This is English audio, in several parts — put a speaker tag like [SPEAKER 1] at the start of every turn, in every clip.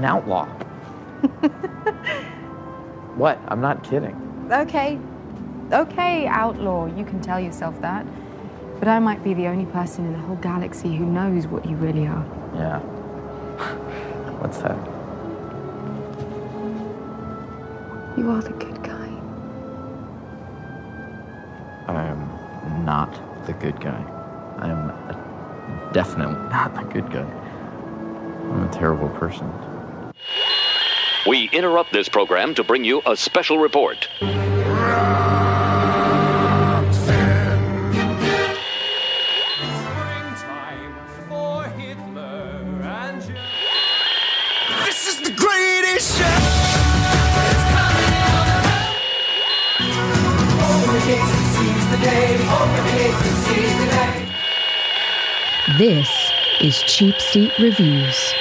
[SPEAKER 1] an outlaw. what? I'm not kidding.
[SPEAKER 2] Okay, okay, outlaw, you can tell yourself that. But I might be the only person in the whole galaxy who knows what you really are.
[SPEAKER 1] Yeah. What's that?
[SPEAKER 2] You are the good guy.
[SPEAKER 1] I am not the good guy. I am definitely not the good guy. I'm a terrible person.
[SPEAKER 3] We interrupt this program to bring you a special report.
[SPEAKER 4] Springtime for Hitler and you.
[SPEAKER 5] This is the greatest show. Open the gates and seize the day. Open the gates and seize the day.
[SPEAKER 6] This is Cheap Seat Reviews.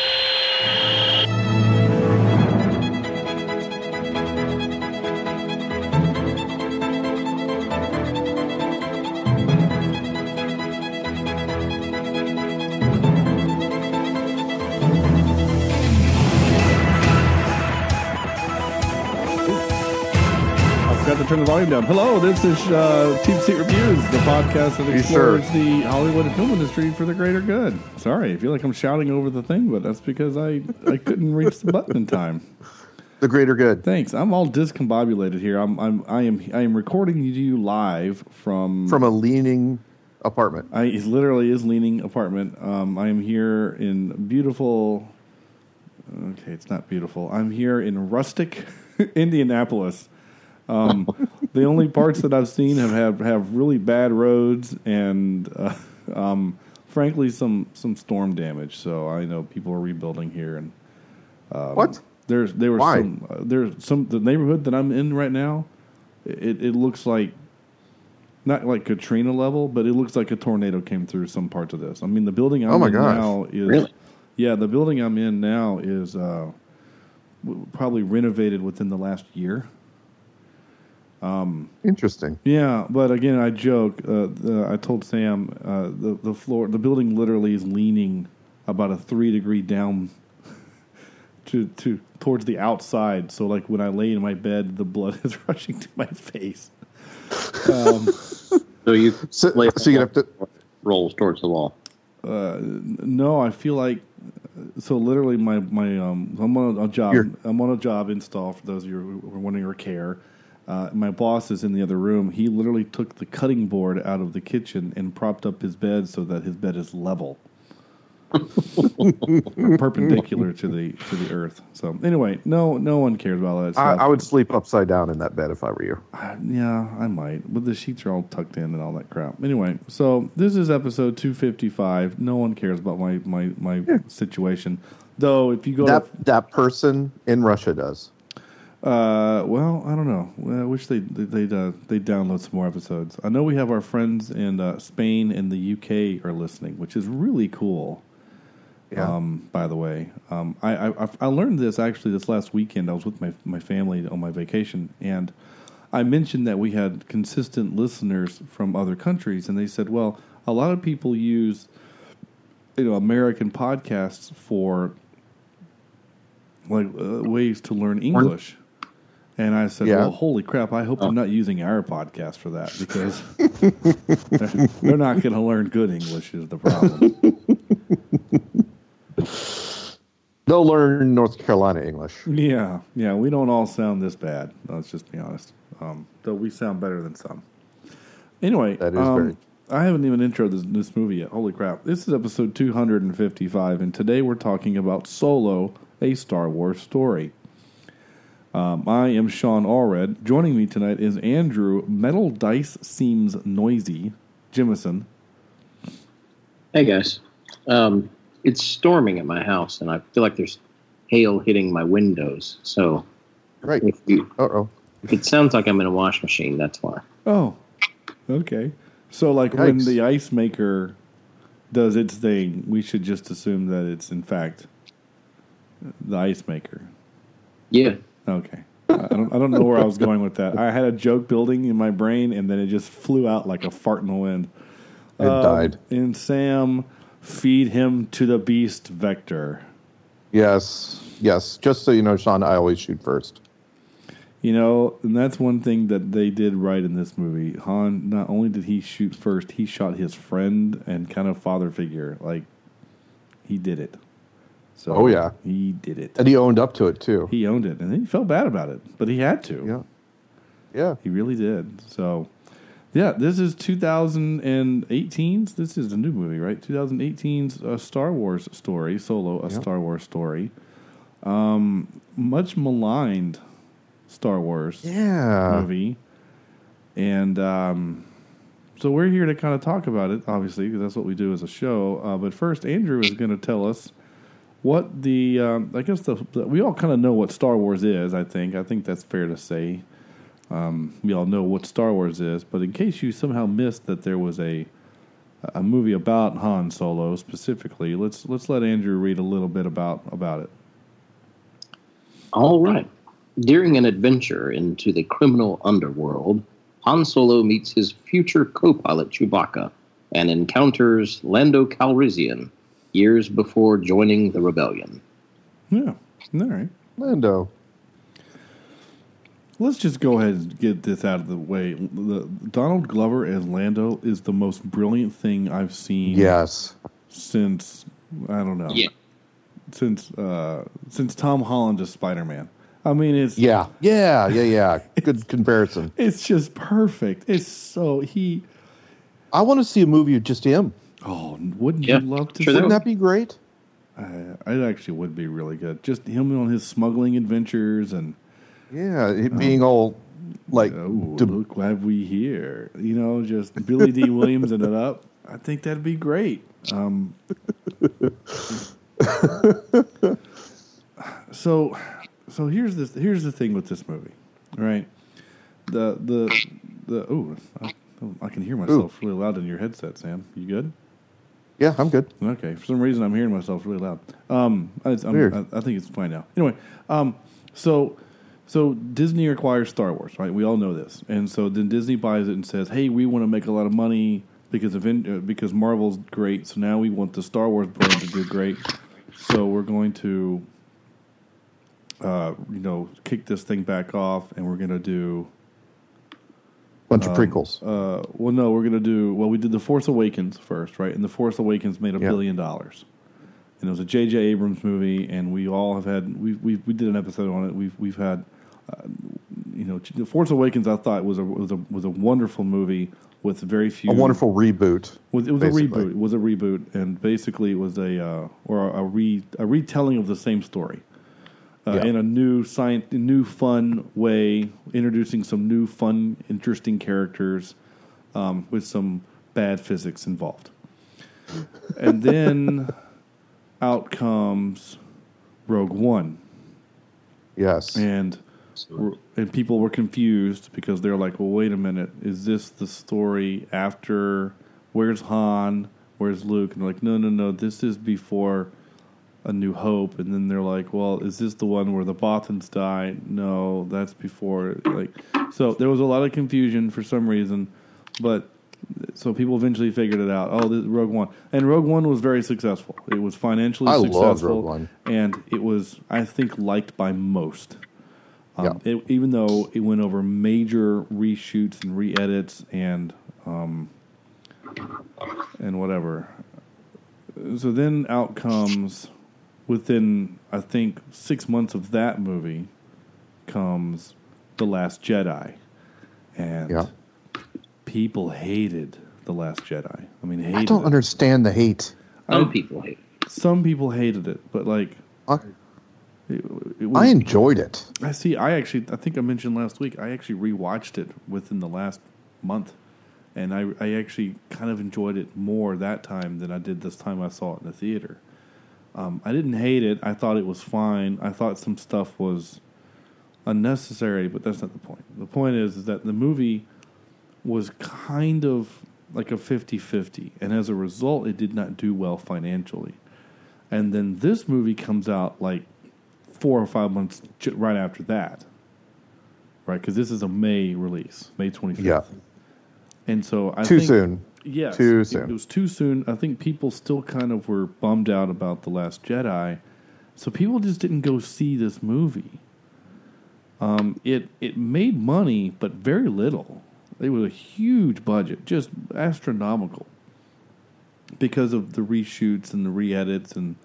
[SPEAKER 7] Turn the volume down. Hello, this is uh, Cheap Seat Reviews, the podcast that
[SPEAKER 8] You sure?
[SPEAKER 7] explores the Hollywood and film industry for the greater good. Sorry, I feel like I'm shouting over the thing, but that's because I, I couldn't reach the button in time.
[SPEAKER 8] The greater good.
[SPEAKER 7] Thanks. I'm all discombobulated here. I'm I'm I am I am recording you live from
[SPEAKER 8] From a leaning apartment.
[SPEAKER 7] I it literally is leaning apartment. Um, I am here in beautiful. Okay, it's not beautiful. I'm here in rustic Indianapolis. Um, the only parts that I've seen have have, have really bad roads and, uh, um, frankly, some some storm damage. So I know people are rebuilding here and
[SPEAKER 8] what?
[SPEAKER 7] there's there was
[SPEAKER 8] Why?
[SPEAKER 7] some uh, there's some the neighborhood that I'm in right now. It it looks like not like Katrina level, but it looks like a tornado came through some parts of this. I mean, the building I'm
[SPEAKER 8] Oh my
[SPEAKER 7] in
[SPEAKER 8] gosh.
[SPEAKER 7] now is
[SPEAKER 9] Really?
[SPEAKER 7] yeah, the building I'm in now is uh, w- probably renovated within the last year.
[SPEAKER 8] Interesting.
[SPEAKER 7] Yeah, but again, I joke. Uh, the, I told Sam uh, the the floor, the building literally is leaning about a three degree down to to towards the outside. So like when I lay in my bed, the blood is rushing to my face. Um,
[SPEAKER 9] So you
[SPEAKER 8] So,
[SPEAKER 9] lay
[SPEAKER 8] so you have to.
[SPEAKER 9] rolls towards the wall.
[SPEAKER 7] no, I feel like so literally my my um I'm on a job
[SPEAKER 8] You're-
[SPEAKER 7] I'm on a job install for those of you who are wanting or care. Uh, my boss is in the other room. He literally took the cutting board out of the kitchen and propped up his bed so that his bed is level, perpendicular to the to the earth. So anyway, no no one cares about that
[SPEAKER 8] I,
[SPEAKER 7] stuff.
[SPEAKER 8] I would sleep upside down in that bed if I were you.
[SPEAKER 7] Uh, yeah, I might. But the sheets are all tucked in and all that crap. Anyway, so this is episode 255. No one cares about my my, my situation. Though, if you go
[SPEAKER 8] That
[SPEAKER 7] to,
[SPEAKER 8] that person in Russia does.
[SPEAKER 7] Uh, well, I don't know. I wish they they they'd, uh, they download some more episodes. I know we have our friends in uh, Spain and the UK are listening, which is really cool.
[SPEAKER 8] Yeah.
[SPEAKER 7] Um, by the way, um, I, I I learned this actually this last weekend. I was with my my family on my vacation, and I mentioned that we had consistent listeners from other countries, and they said, "Well, a lot of people use you know American podcasts for like uh, ways to learn English." And I said,
[SPEAKER 8] Yeah.
[SPEAKER 7] "Well, holy crap! I hope they're not using our podcast for that because they're, they're not going to learn good English. Is the problem?"
[SPEAKER 8] They'll learn North Carolina English.
[SPEAKER 7] Yeah, yeah, we don't all sound this bad. Let's just be honest. Um, though we sound better than some. Anyway,
[SPEAKER 8] That is
[SPEAKER 7] um,
[SPEAKER 8] very-
[SPEAKER 7] I haven't even intro this, this movie yet. Holy crap! This is episode two hundred and fifty-five, and today we're talking about Solo, a Star Wars story. Um, I am Sean Allred. Joining me tonight is Andrew. Metal dice seems noisy. Jimison.
[SPEAKER 9] Hey guys, um, it's storming at my house, and I feel like there's hail hitting my windows. So
[SPEAKER 8] Right.
[SPEAKER 9] if, you,
[SPEAKER 8] Uh oh.
[SPEAKER 9] if it sounds like I'm in a wash machine, that's why.
[SPEAKER 7] Oh, okay. So, like when the ice maker does its thing, we should just assume that it's in fact the ice maker.
[SPEAKER 9] Yeah,
[SPEAKER 7] Okay. I don't. I don't know where I was going with that. I had a joke building in my brain, and then it just flew out like a fart in the wind.
[SPEAKER 8] It
[SPEAKER 7] Um,
[SPEAKER 8] died.
[SPEAKER 7] And Sam, feed him to the beast vector.
[SPEAKER 8] Yes, yes. Just so you know, Sean, I always shoot first.
[SPEAKER 7] You know, and that's one thing that they did right in this movie. Han, not only did he shoot first, he shot his friend and kind of father figure. Like, he did it. So
[SPEAKER 8] Oh, yeah.
[SPEAKER 7] he did it.
[SPEAKER 8] And he owned up to it too.
[SPEAKER 7] He owned it, and he felt bad about it, but he had to.
[SPEAKER 8] Yeah. Yeah.
[SPEAKER 7] He really did. So, yeah, this is 2018's. This is a new movie, right? 2018's uh, Star Wars story, Solo, a
[SPEAKER 8] Yep.
[SPEAKER 7] Star Wars story. Um, much maligned Star Wars
[SPEAKER 8] Yeah.
[SPEAKER 7] movie, and um, so we're here to kind of talk about it, obviously, because that's what we do as a show. Uh, but first, Andrew is going to tell us what the um, I guess the, the we all kind of know what Star Wars is. I think I think that's fair to say. Um, we all know what Star Wars is, but in case you somehow missed that there was a a movie about Han Solo specifically, let's let's let Andrew read a little bit about about it.
[SPEAKER 9] All right. During an adventure into the criminal underworld, Han Solo meets his future co pilot Chewbacca and encounters Lando Calrissian years before joining the rebellion.
[SPEAKER 7] Yeah, all right.
[SPEAKER 8] Lando.
[SPEAKER 7] Let's just go ahead and get this out of the way. The, Donald Glover as Lando is the most brilliant thing I've seen.
[SPEAKER 8] Yes.
[SPEAKER 7] Since I don't know.
[SPEAKER 9] Yeah.
[SPEAKER 7] Since uh, since Tom Holland as Spider Man. I mean, it's
[SPEAKER 8] Yeah. Yeah. Yeah. Yeah. Good comparison.
[SPEAKER 7] it's just perfect. It's so he.
[SPEAKER 8] I want to see a movie of just him.
[SPEAKER 7] Oh, wouldn't
[SPEAKER 9] Yeah,
[SPEAKER 7] you love to?
[SPEAKER 9] sure
[SPEAKER 7] see
[SPEAKER 8] Wouldn't that be great?
[SPEAKER 7] Uh, it actually would be really good. Just him on his smuggling adventures and
[SPEAKER 8] Yeah. It being all like,
[SPEAKER 7] oh,
[SPEAKER 8] de-
[SPEAKER 7] look what have we here. You know, just Billy Dee Williams and it up. I think that'd be great. Um, so, so here's this. Here's the thing with this movie, right? The the the oh, I, I can hear myself really loud in your headset, Sam. You good?
[SPEAKER 8] Yeah, I'm good.
[SPEAKER 7] Okay, for some reason I'm hearing myself really loud. Um, I, I'm,
[SPEAKER 8] Weird.
[SPEAKER 7] I, I think it's fine now. Anyway, um, so so Disney acquires Star Wars, right? We all know this, and so then Disney buys it and says, "Hey, we want to make a lot of money because of uh, because Marvel's great, so now we want the Star Wars brand to do great. So we're going to, uh, you know, kick this thing back off, and we're going to do."
[SPEAKER 8] Bunch of prequels.
[SPEAKER 7] Uh, well, no, we're gonna do. Well, we did the Force Awakens first, right? And the Force Awakens made a billion dollars, and it was a J.J. Abrams movie, and we all have had. We we we did an episode on it. We've we've had, uh, you know, the Force Awakens. I thought was a was a was a wonderful movie with very few.
[SPEAKER 8] a wonderful reboot.
[SPEAKER 7] Was, it was
[SPEAKER 8] basically.
[SPEAKER 7] a reboot. It was a reboot, and basically it was a uh, or a, re a retelling of the same story. Uh,
[SPEAKER 8] Yeah.
[SPEAKER 7] In a new science, new fun way, introducing some new fun, interesting characters um, with some bad physics involved, and then out comes Rogue One,
[SPEAKER 8] Yes.
[SPEAKER 7] and and people were confused because they're like, "Well, wait a minute, is this the story after? Where's Han? Where's Luke?" And they're like, "No, no, no, this is before A New Hope." And then they're like, "Well, is this the one where the Bothans die?" No, that's before. Like, so there was a lot of confusion for some reason, but so people eventually figured it out. Oh, this Rogue One, and Rogue One was very successful. It was financially
[SPEAKER 8] I
[SPEAKER 7] successful,
[SPEAKER 8] Rogue One.
[SPEAKER 7] and it was, I think, liked by most. Um,
[SPEAKER 8] Yeah.
[SPEAKER 7] it, even though it went over major reshoots and re-edits and um, and whatever. So then out comes within I think six months of that movie comes the Last Jedi, and
[SPEAKER 8] Yeah.
[SPEAKER 7] people hated the Last Jedi. I mean, hated
[SPEAKER 8] I don't
[SPEAKER 7] it.
[SPEAKER 8] understand the hate.
[SPEAKER 9] Some
[SPEAKER 7] I-
[SPEAKER 9] people hate it.
[SPEAKER 7] Some people hated it, but like
[SPEAKER 8] I,
[SPEAKER 7] it, it was,
[SPEAKER 8] I enjoyed it.
[SPEAKER 7] I see. I actually, I think I mentioned last week. I actually rewatched it within the last month, and I, I actually kind of enjoyed it more that time than I did this time I saw it in the theater. Um, I didn't hate it. I thought it was fine. I thought some stuff was unnecessary, but that's not the point. The point is, is that the movie was kind of like a 50-50, and as a result, it did not do well financially. And then this movie comes out like four or five months j- right after that, right? Because this is a May release, May twenty fifth.
[SPEAKER 8] Yeah.
[SPEAKER 7] And so I
[SPEAKER 8] Too
[SPEAKER 7] think,
[SPEAKER 8] soon.
[SPEAKER 7] Yes,
[SPEAKER 8] Too
[SPEAKER 7] it-
[SPEAKER 8] soon.
[SPEAKER 7] It, was too soon. I think people still kind of were bummed out about the Last Jedi, So people just didn't go see this movie. Um, it it made money, but very little. It was a huge budget, just astronomical, because of the reshoots and the re-edits, and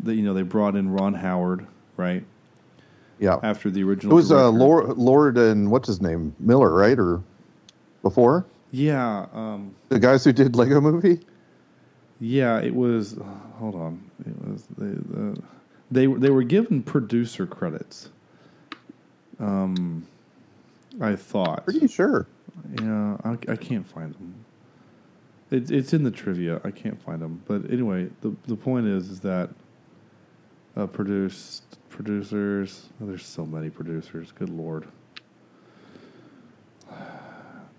[SPEAKER 7] the, you know they brought in Ron Howard, right?
[SPEAKER 8] Yeah.
[SPEAKER 7] After the original, It
[SPEAKER 8] was uh. Lord, Lord and what's his name? Miller, right? Or before?
[SPEAKER 7] Yeah, um,
[SPEAKER 8] The guys who did Lego movie?
[SPEAKER 7] yeah. It was. Hold on. It was they the, they they were given producer credits. Um, I thought.
[SPEAKER 8] Pretty sure.
[SPEAKER 7] Yeah, I, I can't find them. It's it's in the trivia. I can't find them. But anyway, the the point is is that uh, produced producers. Oh, there's so many producers. Good lord.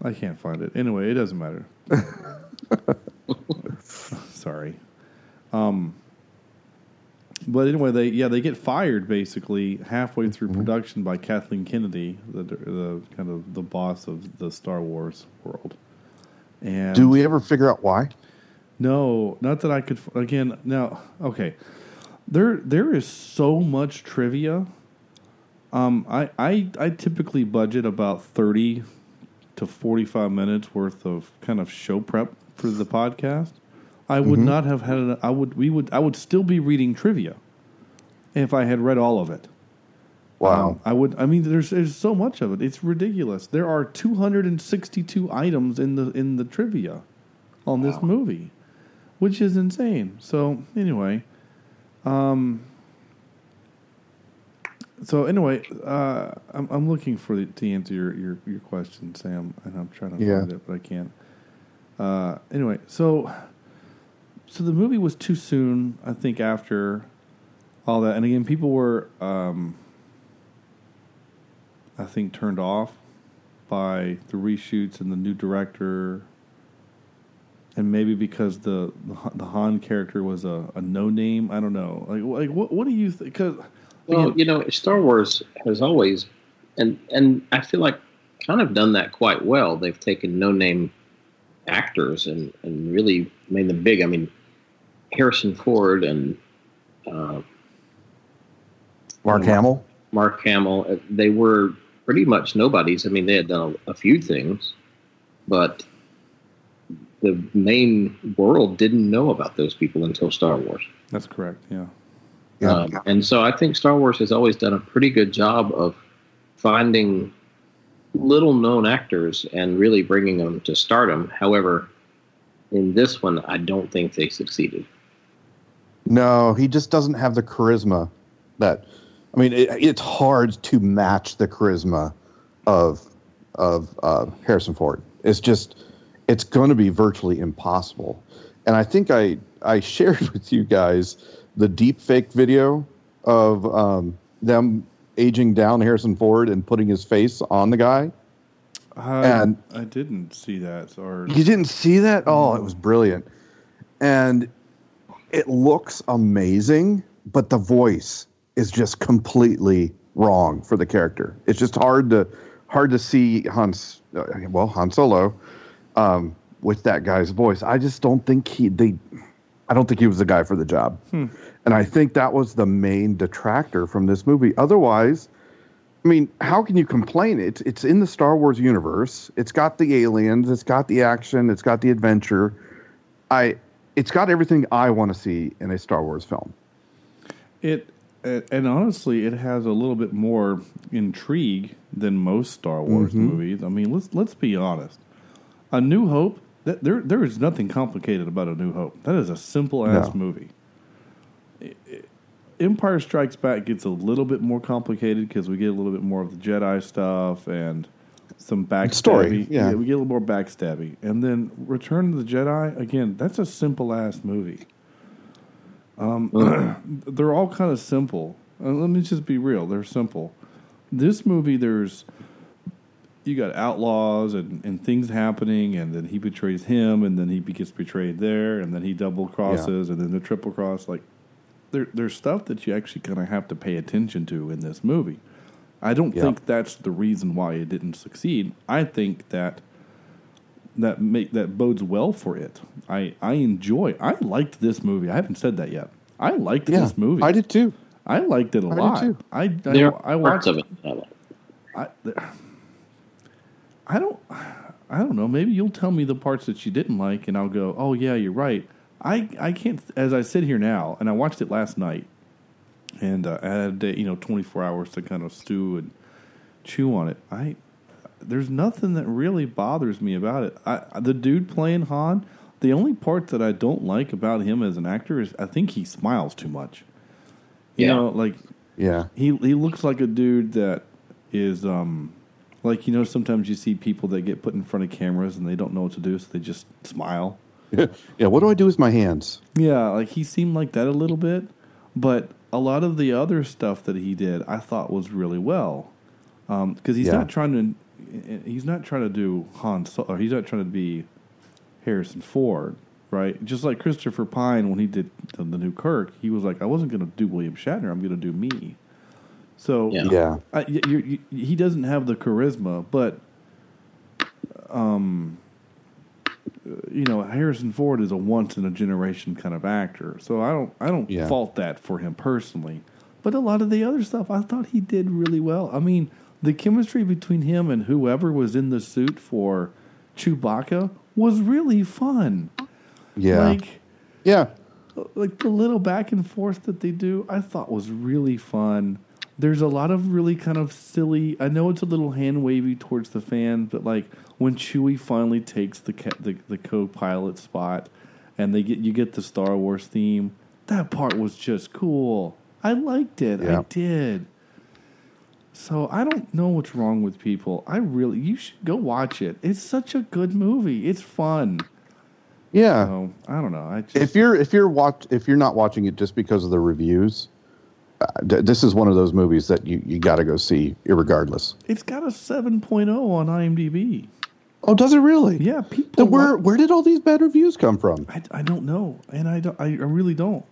[SPEAKER 7] I can't find it. Anyway, it doesn't matter. Sorry. Um. But anyway, they yeah they get fired basically halfway through production by Kathleen Kennedy, the the kind of the boss of the Star Wars world. And
[SPEAKER 8] Do we ever figure out why?
[SPEAKER 7] no, not that I could. Again, now, okay, there there is so much trivia. Um, I I I typically budget about thirty to forty five minutes worth of kind of show prep for the podcast. I would
[SPEAKER 8] Mhm.
[SPEAKER 7] not have had. An, I would we would I would still be reading trivia if I had read all of it.
[SPEAKER 8] Wow.
[SPEAKER 7] Um, I would. I mean, there's there's so much of it. It's ridiculous. There are 262 items in the in the trivia on this movie, which is insane. So anyway, um, so anyway, uh, I'm I'm looking for the, to answer your, your your question, Sam, and I'm trying to
[SPEAKER 8] Yeah.
[SPEAKER 7] find it, but I can't. Uh, anyway, so so the movie was too soon. I think after all that, and again, people were. Um, I think turned off by the reshoots and the new director, and maybe because the the, Han- the Han character was a, a no name. I don't know. Like like what what do you think? Because
[SPEAKER 9] Well, you know, Star Wars has always, and and I feel like kind of done that quite well. They've taken no name actors and and really made them big. I mean, Harrison Ford and uh,
[SPEAKER 8] Mark Hamill?
[SPEAKER 9] Mark Hamill, uh, they were pretty much nobodies. I mean, they had done a, a few things, but the main world didn't know about those people until Star Wars.
[SPEAKER 7] that's correct. Yeah.
[SPEAKER 9] Um, and so I think Star Wars has always done a pretty good job of finding little known actors and really bringing them to stardom. However, in this one, I don't think they succeeded.
[SPEAKER 8] No, he just doesn't have the charisma that. I mean, it, it's hard to match the charisma of of uh, Harrison Ford. It's just, it's going to be virtually impossible. And I think I I shared with you guys the deep fake video of um, them aging down Harrison Ford and putting his face on the guy.
[SPEAKER 7] I,
[SPEAKER 8] And-
[SPEAKER 7] I didn't see that. Or
[SPEAKER 8] You didn't see that? Oh, it was brilliant. And it looks amazing, but the voice is just completely wrong for the character. It's just hard to hard to see Hans uh, well, Han Solo um, with that guy's voice. I just don't think he they I don't think he was the guy for the job.
[SPEAKER 7] Hmm.
[SPEAKER 8] And I think that was the main detractor from this movie. Otherwise, I mean, how can you complain? It's it's in the Star Wars universe. It's got the aliens. It's got the action. It's got the adventure. I, it's got everything I want to see in a Star Wars film.
[SPEAKER 7] It and honestly, it has a little bit more intrigue than most Star Wars
[SPEAKER 8] Mhm.
[SPEAKER 7] movies. I mean, let's let's be honest. A New Hope, that, there there is nothing complicated about A New Hope. That is a simple ass
[SPEAKER 8] No.
[SPEAKER 7] movie. Empire Strikes Back gets a little bit more complicated because we get a little bit more of the Jedi stuff and some backstabby.
[SPEAKER 8] Story, yeah.
[SPEAKER 7] we get a little more backstabby, and then Return of the Jedi again. That's a simple ass movie. Um, they're all kind of simple. Uh, let me just be real. They're simple. This movie, there's you got outlaws and, and things happening, and then he betrays him, and then he gets betrayed there, and then he double crosses, and then the triple cross. Like there, there's stuff that you actually kind of have to pay attention to in this movie. I don't
[SPEAKER 8] Yeah.
[SPEAKER 7] think that's the reason why it didn't succeed. I think that that make that bodes well for it. I I enjoy. I liked this movie. I haven't said that yet. I liked
[SPEAKER 8] Yeah,
[SPEAKER 7] this movie.
[SPEAKER 8] I did too.
[SPEAKER 7] I liked it a
[SPEAKER 8] I do
[SPEAKER 7] lot.
[SPEAKER 8] too.
[SPEAKER 7] I I,
[SPEAKER 9] There are
[SPEAKER 7] I
[SPEAKER 9] parts
[SPEAKER 7] watched
[SPEAKER 9] of it. that I like.
[SPEAKER 7] I, I don't I don't know. Maybe you'll tell me the parts that you didn't like, and I'll go, "Oh yeah, you're right." I I can't. As I sit here now, and I watched it last night, and uh, I had a day, you know 24 hours to kind of stew and chew on it. I there's nothing that really bothers me about it. I the dude playing Han. The only part that I don't like about him as an actor is I think he smiles too much. You
[SPEAKER 9] Yeah.
[SPEAKER 7] know, like
[SPEAKER 8] Yeah.
[SPEAKER 7] he he looks like a dude that is um like you know sometimes you see people that get put in front of cameras and they don't know what to do so they just smile.
[SPEAKER 8] yeah. What do I do with my hands?
[SPEAKER 7] Yeah, like he seemed like that a little bit, but a lot of the other stuff that he did I thought was really well. Um cuz he's
[SPEAKER 8] Yeah.
[SPEAKER 7] not trying to he's not trying to do Han Solo, or he's not trying to be Harrison Ford, right? Just like Christopher Pine when he did the, the new Kirk, he was like I wasn't going to do William Shatner, I'm going to do me. So
[SPEAKER 9] Yeah.
[SPEAKER 8] Yeah.
[SPEAKER 7] I, y- you you he doesn't have the charisma, but um, you know, Harrison Ford is a once in a generation kind of actor. So I don't I don't
[SPEAKER 8] Yeah.
[SPEAKER 7] fault that for him personally. But a lot of the other stuff, I thought he did really well. I mean, the chemistry between him and whoever was in the suit for Chewbacca was really fun.
[SPEAKER 8] Yeah.
[SPEAKER 7] Like
[SPEAKER 8] yeah.
[SPEAKER 7] like the little back and forth that they do, I thought was really fun. There's a lot of really kind of silly. I know it's a little hand wavy towards the fans, but like when Chewie finally takes the ca- the, the co-pilot spot, and they get you get the Star Wars theme. That part was just cool. I liked it. I did. So I don't know what's wrong with people. I really you should go watch it. It's such a good movie. It's fun.
[SPEAKER 8] Yeah.
[SPEAKER 7] So I don't know. I just
[SPEAKER 8] if you're if you're watch if you're not watching it just because of the reviews, uh, d- this is one of those movies that you you got to go see irregardless.
[SPEAKER 7] It's got a 7.0 on IMDb.
[SPEAKER 8] Oh, does it really?
[SPEAKER 7] Yeah, people.
[SPEAKER 8] Then where where did all these bad reviews come from?
[SPEAKER 7] I, I don't know, and I don't. I, really don't.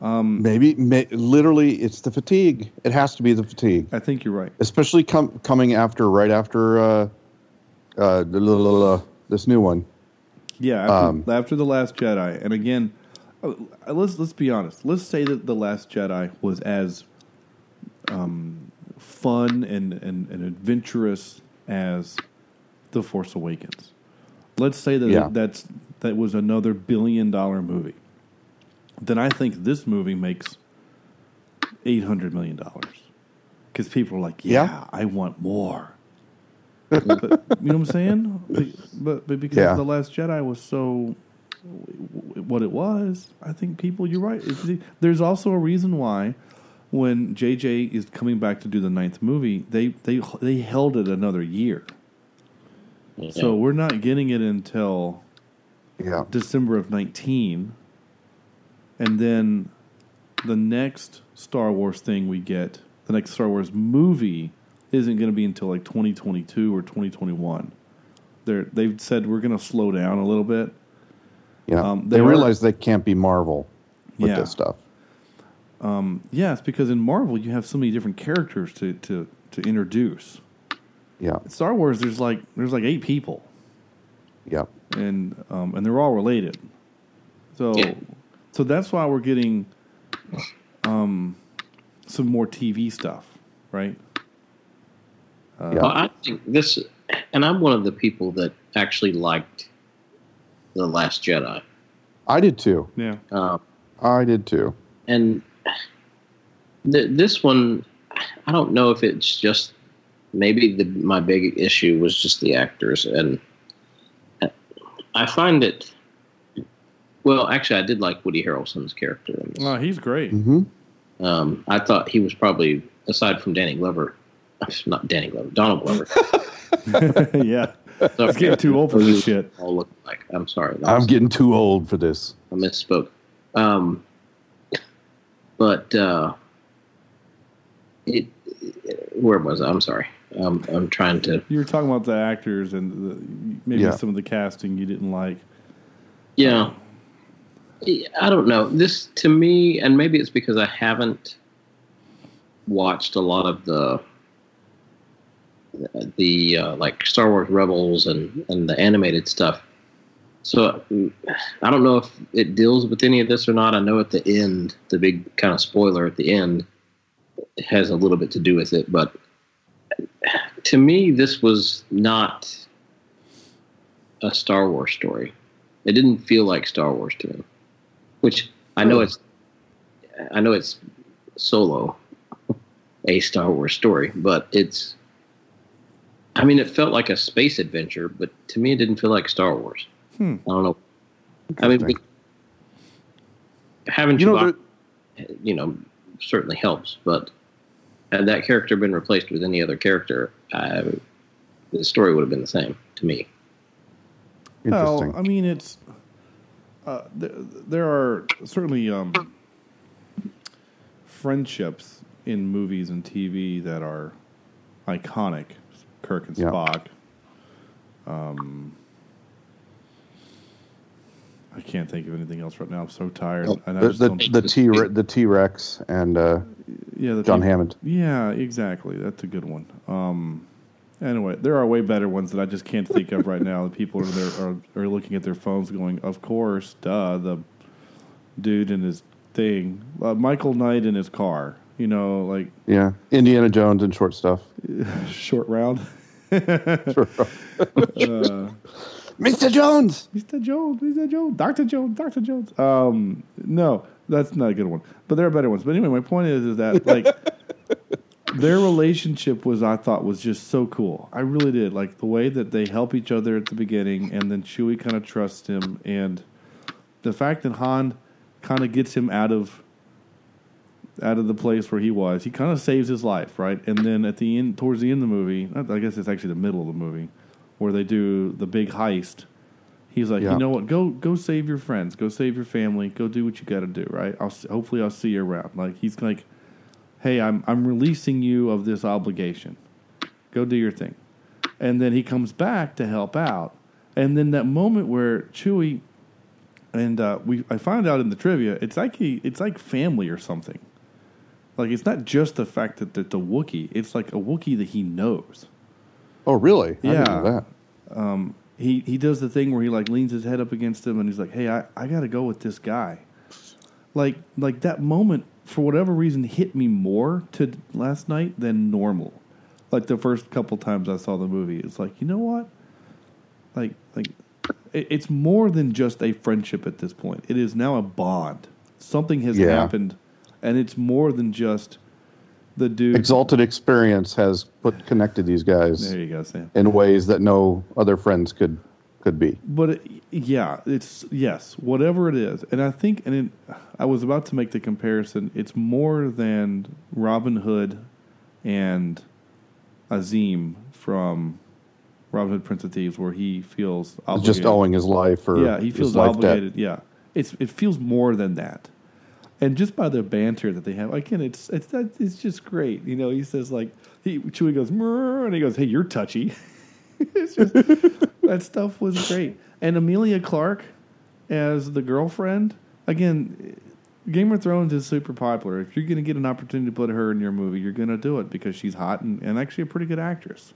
[SPEAKER 7] Um,
[SPEAKER 8] Maybe may, literally it's the fatigue. It has to be the fatigue,
[SPEAKER 7] I think you're right.
[SPEAKER 8] especially com- coming after right after uh, uh, this new one.
[SPEAKER 7] Yeah, after,
[SPEAKER 8] Um,
[SPEAKER 7] after the Last Jedi, and again, uh, let's let's be honest. Let's say that the Last Jedi was as um, fun and, and, and adventurous as the Force Awakens. Let's say that
[SPEAKER 8] Yeah.
[SPEAKER 7] that's that was another billion dollar movie. Then I think this movie makes eight hundred million dollars because people are like, yeah,
[SPEAKER 8] Yeah.
[SPEAKER 7] I want more. but, you know what I'm saying? But, but, because
[SPEAKER 8] Yeah.
[SPEAKER 7] the Last Jedi was so what it was, I think people. You're right. There's also a reason why when JJ is coming back to do the ninth movie, they they they held it another year. So we're not getting it until
[SPEAKER 8] Yeah,
[SPEAKER 7] December of 19. And then the next Star Wars thing we get, the next Star Wars movie, isn't going to be until like 2022 or 2021. They're, they've said we're going to slow down a little bit.
[SPEAKER 8] yeah.
[SPEAKER 7] Um,
[SPEAKER 8] they
[SPEAKER 7] they are-
[SPEAKER 8] realize they can't be Marvel with
[SPEAKER 7] Yeah.
[SPEAKER 8] this stuff.
[SPEAKER 7] Yes, because in Marvel you have so many different characters to, to, to introduce.
[SPEAKER 8] Yeah,
[SPEAKER 7] Star Wars, there's like there's like eight people,
[SPEAKER 8] yeah,
[SPEAKER 7] and um, and they're all related. So
[SPEAKER 9] Yeah.
[SPEAKER 7] so that's why we're getting um, some more TV stuff, right?
[SPEAKER 8] yeah.
[SPEAKER 9] Well, I think this, and I'm one of the people that actually liked the Last Jedi.
[SPEAKER 8] I did too.
[SPEAKER 7] Yeah.
[SPEAKER 9] Um,
[SPEAKER 8] I did too.
[SPEAKER 9] and th- this one, I don't know if it's just maybe the my big issue was just the actors, and I find it. Well, actually, I did like Woody Harrelson's character in this.
[SPEAKER 7] Oh, he's great.
[SPEAKER 8] hmm
[SPEAKER 9] Um, I thought he was probably, aside from Danny Glover, not Danny Glover, Donald Glover.
[SPEAKER 7] yeah. It's getting too old for this shit.
[SPEAKER 9] All look like. I'm sorry.
[SPEAKER 8] I'm
[SPEAKER 9] was-
[SPEAKER 8] getting too old for this.
[SPEAKER 9] I misspoke. Um, but uh, it, where was I? I'm sorry. Um, I'm trying to.
[SPEAKER 7] You were talking about the actors and the, maybe
[SPEAKER 8] Yeah.
[SPEAKER 7] some of the casting you didn't like.
[SPEAKER 9] Yeah. I don't know. This to me, and maybe it's because I haven't watched a lot of the the uh, like Star Wars Rebels and and the animated stuff. So I don't know if it deals with any of this or not. I know at the end, the big kind of spoiler at the end has a little bit to do with it, but to me, this was not a Star Wars story. It didn't feel like Star Wars to me, which I know it's I know it's solo a Star Wars story, but it's I mean it felt like a space adventure, but to me it didn't feel like Star Wars.
[SPEAKER 7] Hmm.
[SPEAKER 9] I don't know. I mean, having
[SPEAKER 8] You know,
[SPEAKER 9] Chewbacca, you know, certainly helps, but had that character been replaced with any other character, uh, the story would have been the same to me.
[SPEAKER 8] Interesting.
[SPEAKER 7] Well, I mean, it's uh, there, there are certainly um, friendships in movies and TV that are iconic. Kirk and
[SPEAKER 8] Yeah.
[SPEAKER 7] Spock. Um, I can't think of anything else right now. I'm so tired. and I
[SPEAKER 8] the
[SPEAKER 7] just
[SPEAKER 8] the, the T the T Rex and uh,
[SPEAKER 7] yeah, the
[SPEAKER 8] John
[SPEAKER 7] thing-
[SPEAKER 8] Hammond.
[SPEAKER 7] Yeah, exactly. That's a good one. Um, anyway, there are way better ones that I just can't think of right now. The people are there are, are looking at their phones, going, "Of course, duh." The dude in his thing, uh, Michael Knight in his car. You know, like
[SPEAKER 8] Yeah, Indiana Jones and short stuff.
[SPEAKER 7] short round.
[SPEAKER 8] Mr. Jones.
[SPEAKER 7] Mr. Jones, Mr. Jones, Doctor Jones, Doctor Jones. Um, no, that's not a good one. But there are better ones. But anyway, my point is, is that like their relationship was, I thought, was just so cool. I really did like the way that they help each other at the beginning, and then Chewie kind of trusts him, and the fact that Han kind of gets him out of out of the place where he was. He kind of saves his life, right? And then at the end, towards the end of the movie, I guess it's actually the middle of the movie, where they do the big heist. He's like,
[SPEAKER 8] Yeah.
[SPEAKER 7] you know what? Go, go save your friends. Go save your family. Go do what you got to do, right? I'll hopefully I'll see you around. Like he's like, hey, I'm I'm releasing you of this obligation. Go do your thing, and then he comes back to help out. And then that moment where Chewie and uh, we I found out in the trivia, it's like he, it's like family or something. Like it's not just the fact that it's a Wookiee; it's like a Wookiee that he knows.
[SPEAKER 8] Oh, really? I
[SPEAKER 7] Yeah.
[SPEAKER 8] that.
[SPEAKER 7] Um, he he does the thing where he like leans his head up against him and he's like, "Hey, I, I got to go with this guy." Like like that moment for whatever reason hit me more to last night than normal. Like the first couple times I saw the movie, it's like you know what, like like it, it's more than just a friendship at this point. It is now a bond. Something has
[SPEAKER 8] Yeah.
[SPEAKER 7] happened, and it's more than just the dude.
[SPEAKER 8] Exalted experience has put connected these guys
[SPEAKER 7] There you go, Sam.
[SPEAKER 8] in ways that no other friends could could be.
[SPEAKER 7] But it, yeah, it's yes, whatever it is, and I think, and it, I was about to make the comparison. It's more than Robin Hood and Azeem from Robin Hood Prince of Thieves, where he feels obligated.
[SPEAKER 8] Just owing his life or
[SPEAKER 7] yeah, he feels
[SPEAKER 8] life debt.
[SPEAKER 7] obligated. Yeah, it's it feels more than that, and just by the banter that they have, again, it's it's it's just great. You know, he says like he Chewie goes and he goes, "Hey, you're touchy." it's just that stuff was great, and Emilia Clarke as the girlfriend again. Game of Thrones is super popular. If you're going to get an opportunity to put her in your movie, you're going to do it because she's hot and, and actually a pretty good actress.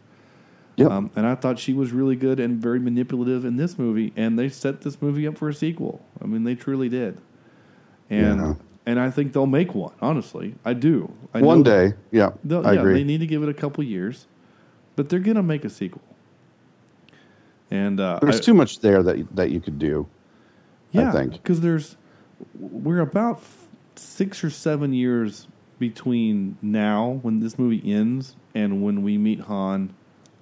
[SPEAKER 8] Yep.
[SPEAKER 7] Um, and I thought she was really good and very manipulative in this movie, and they set this movie up for a sequel. I mean, they truly did. And
[SPEAKER 8] Yeah.
[SPEAKER 7] And I think they'll make one. Honestly, I do. I
[SPEAKER 8] One day, yeah,
[SPEAKER 7] they'll-
[SPEAKER 8] I
[SPEAKER 7] yeah,
[SPEAKER 8] agree.
[SPEAKER 7] they need to give it a couple years, but they're gonna make a sequel. And uh,
[SPEAKER 8] There's
[SPEAKER 7] I-
[SPEAKER 8] too much there that that you could do.
[SPEAKER 7] yeah, I
[SPEAKER 8] think.
[SPEAKER 7] because there's we're about f- six or seven years between now when this movie ends and when we meet Han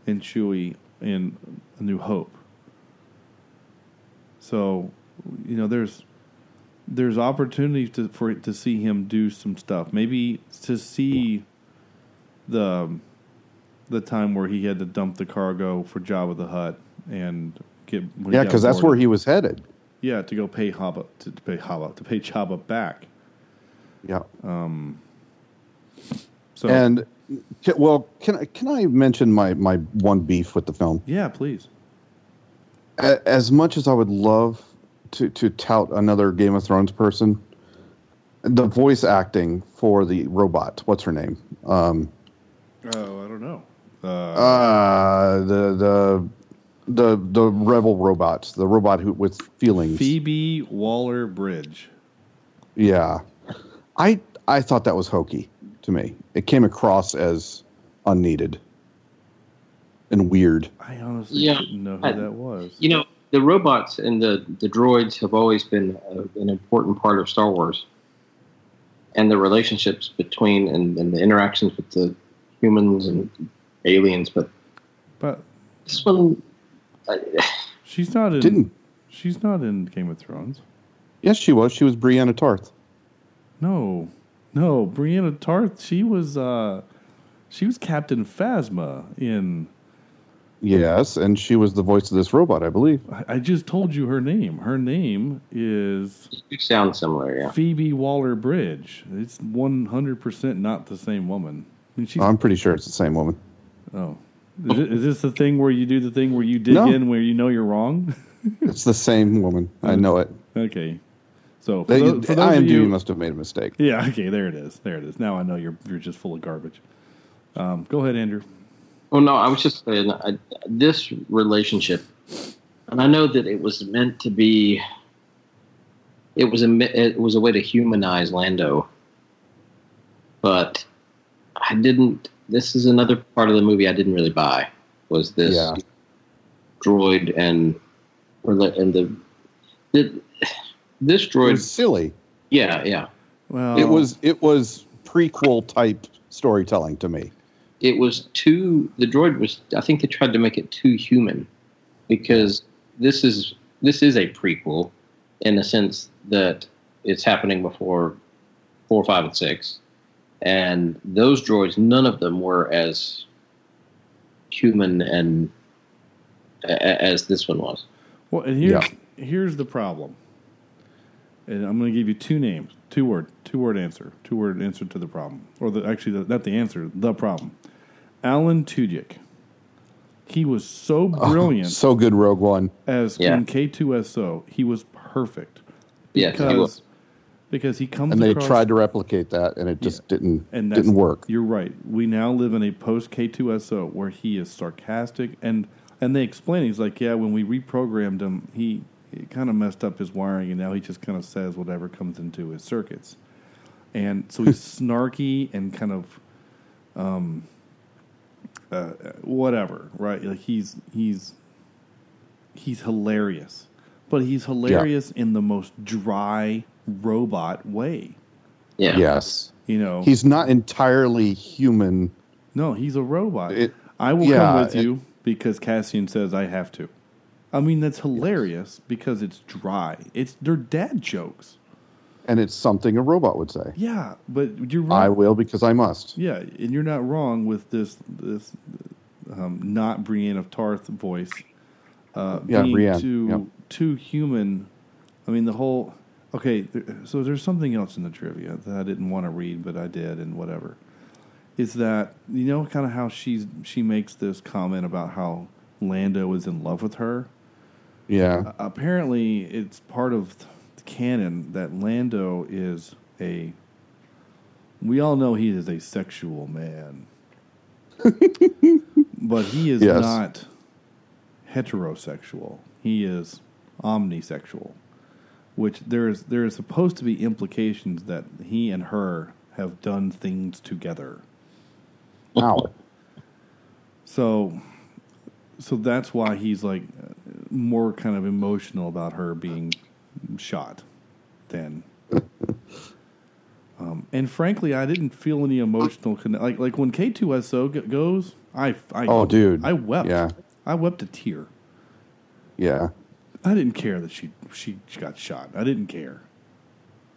[SPEAKER 7] and Chewie in A New Hope. So, you know, there's there's opportunities to for to see him do some stuff. Maybe to see the um, the time where he had to dump the cargo for Jabba the Hutt and get
[SPEAKER 8] Yeah, because that's where he was headed.
[SPEAKER 7] Yeah, to go pay Haba to, to pay Haba to pay Chaba back.
[SPEAKER 8] Yeah.
[SPEAKER 7] Um, so
[SPEAKER 8] And well, can I can I mention my my one beef with the film?
[SPEAKER 7] yeah, please.
[SPEAKER 8] A- As much as I would love to to tout another Game of Thrones person, the voice acting for the robot, what's her name? Um,
[SPEAKER 7] Oh, I don't know. Uh,
[SPEAKER 8] uh, the the the the rebel robots, the robot who with feelings.
[SPEAKER 7] Phoebe Waller Bridge.
[SPEAKER 8] Yeah, I I thought that was hokey to me. It came across as unneeded and weird.
[SPEAKER 7] I honestly
[SPEAKER 9] Yeah,
[SPEAKER 7] didn't know who
[SPEAKER 9] I-
[SPEAKER 7] that was.
[SPEAKER 9] You know, the robots and the, the droids have always been uh an important part of Star Wars. And the relationships between and, and the interactions with the humans and aliens. But
[SPEAKER 7] But
[SPEAKER 9] this one, I,
[SPEAKER 7] she's not in.
[SPEAKER 8] Didn't
[SPEAKER 7] She's not in Game of Thrones.
[SPEAKER 8] yes, she was. She was Brienne of Tarth.
[SPEAKER 7] No, no, Brienne of Tarth. She was. uh She was Captain Phasma in.
[SPEAKER 8] Yes, and she was the voice of this robot, I believe.
[SPEAKER 7] I- I just told you her name. Her name is
[SPEAKER 9] you sound similar, yeah.
[SPEAKER 7] Phoebe Waller Bridge. It's one hundred percent not the same woman. I mean, she's
[SPEAKER 8] I'm pretty sure it's the same woman.
[SPEAKER 7] oh. Is, it, is this the thing where you do the thing where you dig
[SPEAKER 8] No.
[SPEAKER 7] in where you know you're wrong?
[SPEAKER 8] It's the same woman. I know it.
[SPEAKER 7] okay, so for
[SPEAKER 8] They,
[SPEAKER 7] those, for those of
[SPEAKER 8] IMDb
[SPEAKER 7] you,
[SPEAKER 8] must have made a mistake.
[SPEAKER 7] yeah, okay, there it is, there it is. Now I know you're you're just full of garbage. Um, go ahead, Andrew.
[SPEAKER 9] Well, no, I was just saying I, this relationship, and I know that it was meant to be. It was a it was a way to humanize Lando, but I didn't. This is another part of the movie I didn't really buy. Was this
[SPEAKER 8] Yeah.
[SPEAKER 9] droid and or the and the, the this
[SPEAKER 8] It
[SPEAKER 9] droid?
[SPEAKER 8] was silly.
[SPEAKER 9] Yeah, yeah.
[SPEAKER 7] Well,
[SPEAKER 8] It was it was prequel type storytelling to me.
[SPEAKER 9] It was too the droid was i think they tried to make it too human because this is this is a prequel in the sense that it's happening before four five and six. And those droids none of them were as human and a- a- as this one was.
[SPEAKER 7] Well, and here's here's the problem. And I'm going to give you two names, two word, two word answer, two word answer to the problem, or the actually the, not the answer, the problem. Alan Tudyk. He was so oh, brilliant
[SPEAKER 8] So good, Rogue One.
[SPEAKER 7] as
[SPEAKER 9] Yeah.
[SPEAKER 7] King K2SO. He was perfect
[SPEAKER 9] Yes, he
[SPEAKER 7] because
[SPEAKER 9] was.
[SPEAKER 7] because he comes
[SPEAKER 8] And they
[SPEAKER 7] across,
[SPEAKER 8] tried to replicate that, and it just didn't
[SPEAKER 7] and that's,
[SPEAKER 8] didn't work.
[SPEAKER 7] You're right. We now live in a post K2SO where he is sarcastic and and they explain he's like, yeah, when we reprogrammed him, he, he kind of messed up his wiring, and now he just kind of says whatever comes into his circuits, and so he's snarky and kind of, um, uh, whatever, right? Like he's he's he's hilarious, but he's hilarious in the most dry robot way.
[SPEAKER 9] yeah
[SPEAKER 8] Yes,
[SPEAKER 7] You know,
[SPEAKER 8] he's not entirely human.
[SPEAKER 7] No, he's a robot.
[SPEAKER 8] It-
[SPEAKER 7] I will
[SPEAKER 8] yeah,
[SPEAKER 7] come with
[SPEAKER 8] it-
[SPEAKER 7] you because Cassian says I have to. I mean, that's hilarious because it's dry. It's they're dad jokes.
[SPEAKER 8] and it's something a robot would say.
[SPEAKER 7] Yeah, but you're
[SPEAKER 8] I will because I must.
[SPEAKER 7] Yeah, and you're not wrong with this this um, not Brienne of Tarth voice uh,
[SPEAKER 8] Yeah,
[SPEAKER 7] being
[SPEAKER 8] Brienne,
[SPEAKER 7] too too human. I mean, the whole okay. There, so there's something else in the trivia that I didn't want to read, but I did, and whatever. Is that you know kind of how she's she makes this comment about how Lando is in love with her?
[SPEAKER 8] Yeah, uh,
[SPEAKER 7] apparently it's part of the canon that Lando is a. We all know he is a sexual man, but he is
[SPEAKER 8] Yes.
[SPEAKER 7] not heterosexual. He is omnisexual, which there is there is supposed to be implications that he and her have done things together.
[SPEAKER 8] ow.
[SPEAKER 7] So, so that's why he's like more kind of emotional about her being shot than. Um, and frankly, I didn't feel any emotional connect. Like like when K two SO goes, I, I
[SPEAKER 8] Oh, dude.
[SPEAKER 7] I wept.
[SPEAKER 8] Yeah.
[SPEAKER 7] I wept a tear.
[SPEAKER 8] Yeah,
[SPEAKER 7] I didn't care that she she, she got shot. I didn't care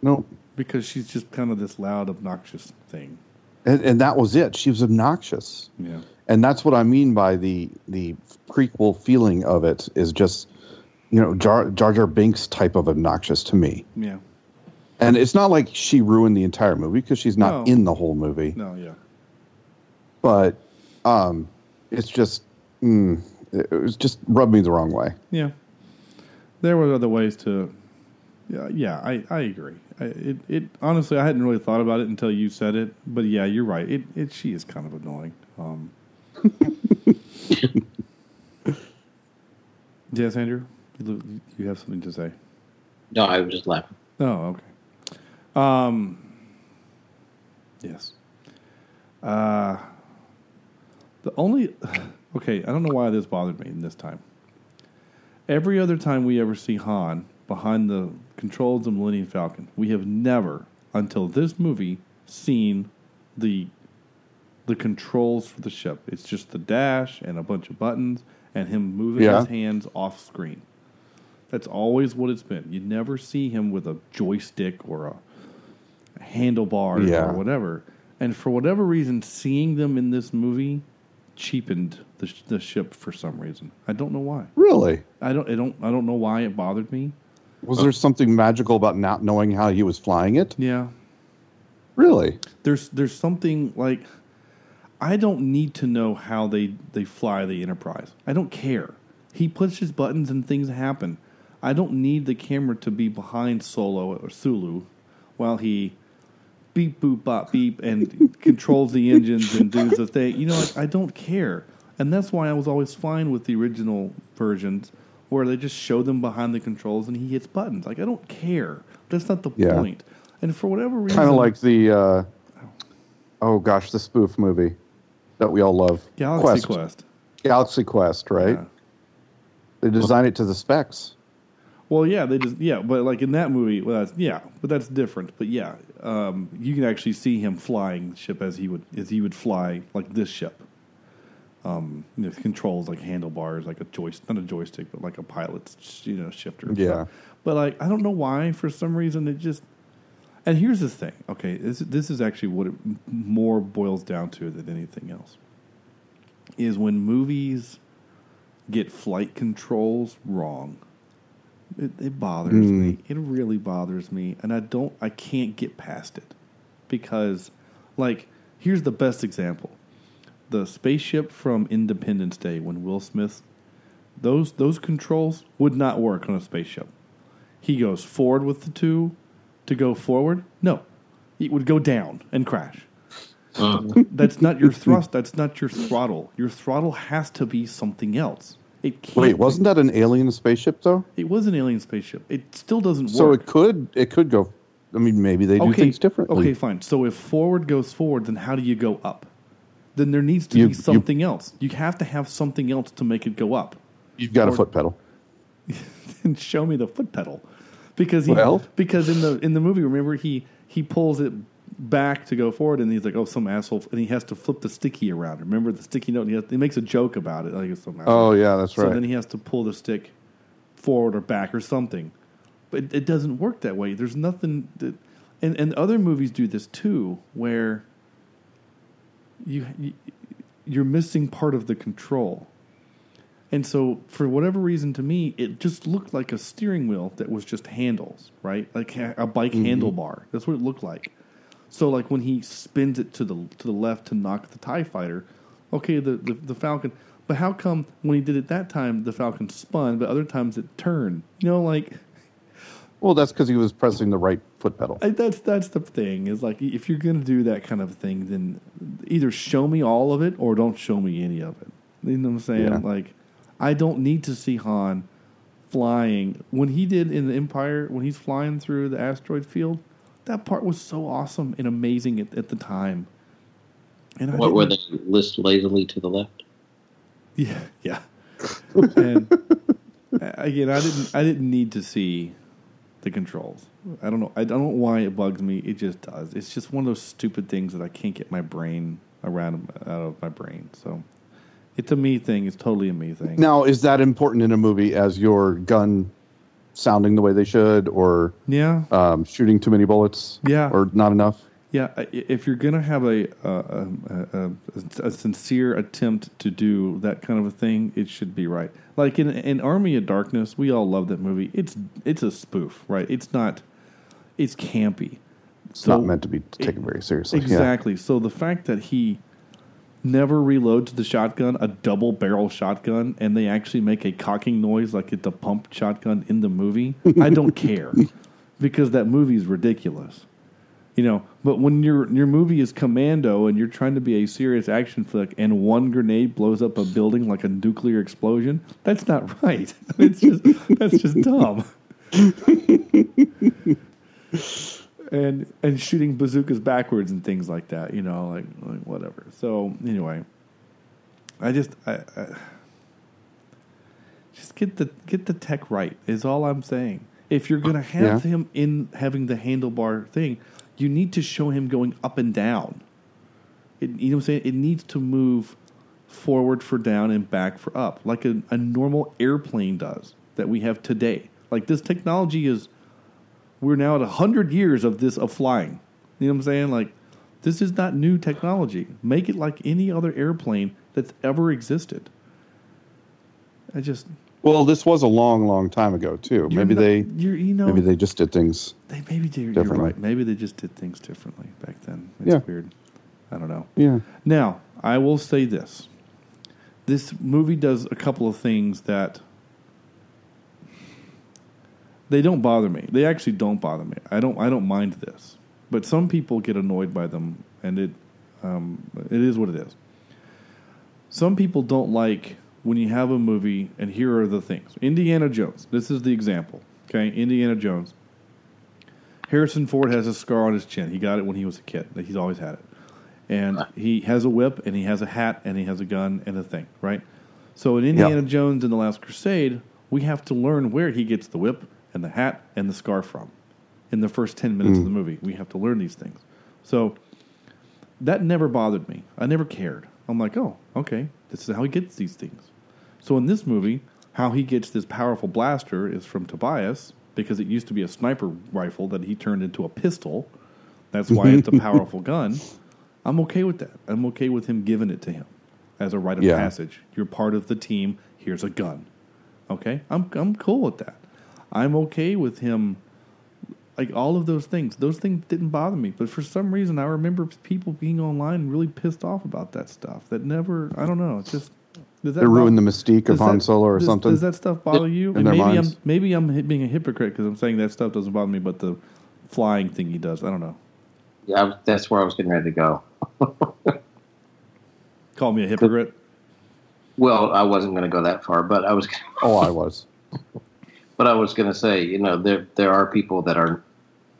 [SPEAKER 8] no,
[SPEAKER 7] because she's just kind of this loud, obnoxious thing.
[SPEAKER 8] and, and that was it. She was obnoxious.
[SPEAKER 7] Yeah.
[SPEAKER 8] And that's what I mean by the the prequel feeling of it is just you know Jar Jar, Jar Binks type of obnoxious to me.
[SPEAKER 7] Yeah.
[SPEAKER 8] And it's not like she ruined the entire movie because she's not
[SPEAKER 7] No.
[SPEAKER 8] in the whole movie,
[SPEAKER 7] No. Yeah.
[SPEAKER 8] but um, it's just mm, it was just rubbed me the wrong way.
[SPEAKER 7] Yeah, there were other ways to. Yeah, yeah, I, I agree. I, it it honestly, I hadn't really thought about it until you said it. But yeah, you're right. It it she is kind of annoying. Um, Yes, Andrew, you, you have something to say.
[SPEAKER 9] No, I was just laughing.
[SPEAKER 7] Oh, okay. Um, yes. Uh, the only okay, I don't know why this bothered me this time. Every other time we ever see Han behind the controls of Millennium Falcon, we have never, until this movie, seen the the controls for the ship. It's just the dash and a bunch of buttons and him moving
[SPEAKER 8] Yeah.
[SPEAKER 7] his hands off screen. That's always what it's been. You never see him with a joystick or a handlebar
[SPEAKER 8] Yeah.
[SPEAKER 7] or whatever. And for whatever reason, seeing them in this movie cheapened the, sh- the ship for some reason. I don't know why.
[SPEAKER 8] Really?
[SPEAKER 7] I don't. I don't. I don't know why it bothered me.
[SPEAKER 8] Was there something magical about not knowing how he was flying it?
[SPEAKER 7] Yeah.
[SPEAKER 8] Really?
[SPEAKER 7] There's there's something like I don't need to know how they they fly the Enterprise. I don't care. He pushes buttons and things happen. I don't need the camera to be behind Solo or Sulu while he beep boop bop beep and controls the engines and does the thing. You know, like, I don't care, and that's why I was always fine with the original versions where they just show them behind the controls and he hits buttons. Like I don't care. That's not the
[SPEAKER 8] Yeah.
[SPEAKER 7] point. And for whatever reason,
[SPEAKER 8] Kind of like the, uh, oh gosh, the spoof movie that we all love.
[SPEAKER 7] Galaxy Quest.
[SPEAKER 8] Galaxy Quest, right?
[SPEAKER 7] Yeah.
[SPEAKER 8] They designed it to the specs.
[SPEAKER 7] Well, yeah, they just yeah, but like in that movie, well, that's, yeah, but that's different. But yeah, um, you can actually see him flying the ship as he would as he would fly like this ship. Um, you know, controls like handlebars, like a joystick, not a joystick, but like a pilot's you know shifter.
[SPEAKER 8] Yeah.
[SPEAKER 7] stuff. But like I don't know why for some reason it just. And here's the thing. Okay, this this is actually what it more boils down to than anything else. Is when movies get flight controls wrong. It, it bothers me. Mm. It really bothers me, and I don't. I can't get past it because, like, here's the best example: the spaceship from Independence Day when Will Smith. Those those controls would not work on a spaceship. He goes forward with the two to go forward. No, it would go down and crash. Uh. That's not your thrust. That's not your throttle. Your throttle has to be something else. It can't
[SPEAKER 8] Wait, wasn't that an alien spaceship though?
[SPEAKER 7] it was an alien spaceship. It still doesn't
[SPEAKER 8] So
[SPEAKER 7] work.
[SPEAKER 8] it could it could go. I mean, maybe they do things differently.
[SPEAKER 7] Okay, fine. So if forward goes forward, then how do you go up? Then there needs to
[SPEAKER 8] You-
[SPEAKER 7] be
[SPEAKER 8] you-
[SPEAKER 7] something else. You have to have something else to make it go up.
[SPEAKER 8] You've got a foot pedal.
[SPEAKER 7] and show me the foot pedal, because he
[SPEAKER 8] Well-
[SPEAKER 7] because in the in the movie, remember he he pulls it back to go forward, and he's like, oh, some asshole, and he has to flip the sticky around. Remember the sticky note? And he, has, he makes a joke about it. Like it's some asshole.
[SPEAKER 8] Oh yeah, that's right.
[SPEAKER 7] So then he has to pull the stick forward or back or something. But it, it doesn't work that way. There's nothing that, and and other movies do this too, where you, you you're missing part of the control. And so, for whatever reason, to me, it just looked like a steering wheel that was just handles, right? Like a bike mm-hmm. handlebar. That's what it looked like. So, like when he spins it to the to the left to knock the Tie Fighter, okay, the, the the Falcon. But how come when he did it that time, the Falcon spun, but other times it turned? You know, like
[SPEAKER 8] well, that's because he was pressing the right foot pedal.
[SPEAKER 7] I, that's that's the thing is like if you're gonna do that kind of thing, then either show me all of it or don't show me any of it. You know what I'm saying?
[SPEAKER 8] Yeah.
[SPEAKER 7] Like I don't need to see Han flying when he did in the Empire when he's flying through the asteroid field. That part was so awesome and amazing at, at the time. And
[SPEAKER 9] What were they list lazily to the left?
[SPEAKER 7] Yeah, yeah. and again, I didn't. I didn't need to see the controls. I don't know. I don't know why it bugs me. It just does. It's just one of those stupid things that I can't get my brain around out of my brain. So it's a me thing. It's totally a me thing.
[SPEAKER 8] Now, is that important in a movie as your gun sounding the way they should, or
[SPEAKER 7] Yeah,
[SPEAKER 8] um, shooting too many bullets?
[SPEAKER 7] Yeah.
[SPEAKER 8] or not enough?
[SPEAKER 7] yeah. If you're gonna have a a, a, a a sincere attempt to do that kind of a thing, it should be right. Like in in Army of Darkness, we all love that movie. It's it's a spoof, right? It's not. It's campy.
[SPEAKER 8] It's not meant to be taken very seriously. Yeah.
[SPEAKER 7] Exactly. So the fact that he never reloads the shotgun, a double barrel shotgun, and they actually make a cocking noise like it's a pump shotgun in the movie, I don't care because that movie is ridiculous. You know, but when your your movie is Commando and you're trying to be a serious action flick, and one grenade blows up a building like a nuclear explosion, that's not right. It's just that's just dumb. and and shooting bazookas backwards and things like that, you know, like like whatever. So anyway, I just I, I just get the get the tech right is all I'm saying. If you're gonna have
[SPEAKER 8] Yeah.
[SPEAKER 7] him in having the handlebar thing, you need to show him going up and down. It, you know what I'm saying? It needs to move forward for down and back for up, like a, a normal airplane does that we have today. Like this technology is, we're now at a hundred years of this of flying. You know what I'm saying? Like this is not new technology. Make it like any other airplane that's ever existed. I just
[SPEAKER 8] Well, this was a long, long time ago too. Maybe
[SPEAKER 7] not-
[SPEAKER 8] they,
[SPEAKER 7] you're, you know,
[SPEAKER 8] maybe they just did things.
[SPEAKER 7] they maybe you're
[SPEAKER 8] differently.
[SPEAKER 7] right. Maybe they just did things differently back then. It's
[SPEAKER 8] Yeah.
[SPEAKER 7] weird. I don't know.
[SPEAKER 8] Yeah.
[SPEAKER 7] Now, I will say this. This movie does a couple of things that they don't bother me. They actually don't bother me. I don't I don't mind this. But some people get annoyed by them and it um, it is what it is. Some people don't like when you have a movie and here are the things. Indiana Jones. This is the example. Okay? Indiana Jones. Harrison Ford has a scar on his chin. He got it when he was a kid. He's always had it. And he has a whip and he has a hat and he has a gun and a thing, right? So in Indiana Jones and the Last Crusade, we have to learn where he gets the whip and the hat and the scarf from. In the first 10 minutes of the mm. movie, we have to learn these things. So that never bothered me. I never cared. I'm like, oh, okay, this is how he gets these things. So in this movie, how he gets this powerful blaster is from Tobias because it used to be a sniper rifle that he turned into a pistol. That's why it's a powerful gun. I'm okay with that. I'm okay with him giving it to him as a rite of
[SPEAKER 8] Yeah.
[SPEAKER 7] passage. You're part of the team. Here's a gun. Okay, I'm I'm cool with that. I'm okay with him. Like all of those things, those things didn't bother me. But for some reason, I remember people being online really pissed off about that stuff. That never, I don't know. It just does that
[SPEAKER 8] It ruined the mystique of
[SPEAKER 7] does
[SPEAKER 8] Han Solo or
[SPEAKER 7] does,
[SPEAKER 8] something.
[SPEAKER 7] Does that stuff bother you?
[SPEAKER 8] In
[SPEAKER 7] And
[SPEAKER 8] their
[SPEAKER 7] maybe
[SPEAKER 8] minds.
[SPEAKER 7] I'm maybe I'm being a hypocrite because I'm saying that stuff doesn't bother me, but the flying thing he does, I don't know.
[SPEAKER 9] Yeah, I was- that's where I was getting ready to go.
[SPEAKER 7] Call me a hypocrite.
[SPEAKER 9] Well, I wasn't going to go that far, but I was.
[SPEAKER 8] Oh, I was.
[SPEAKER 9] But I was going to say, you know, there there are people that are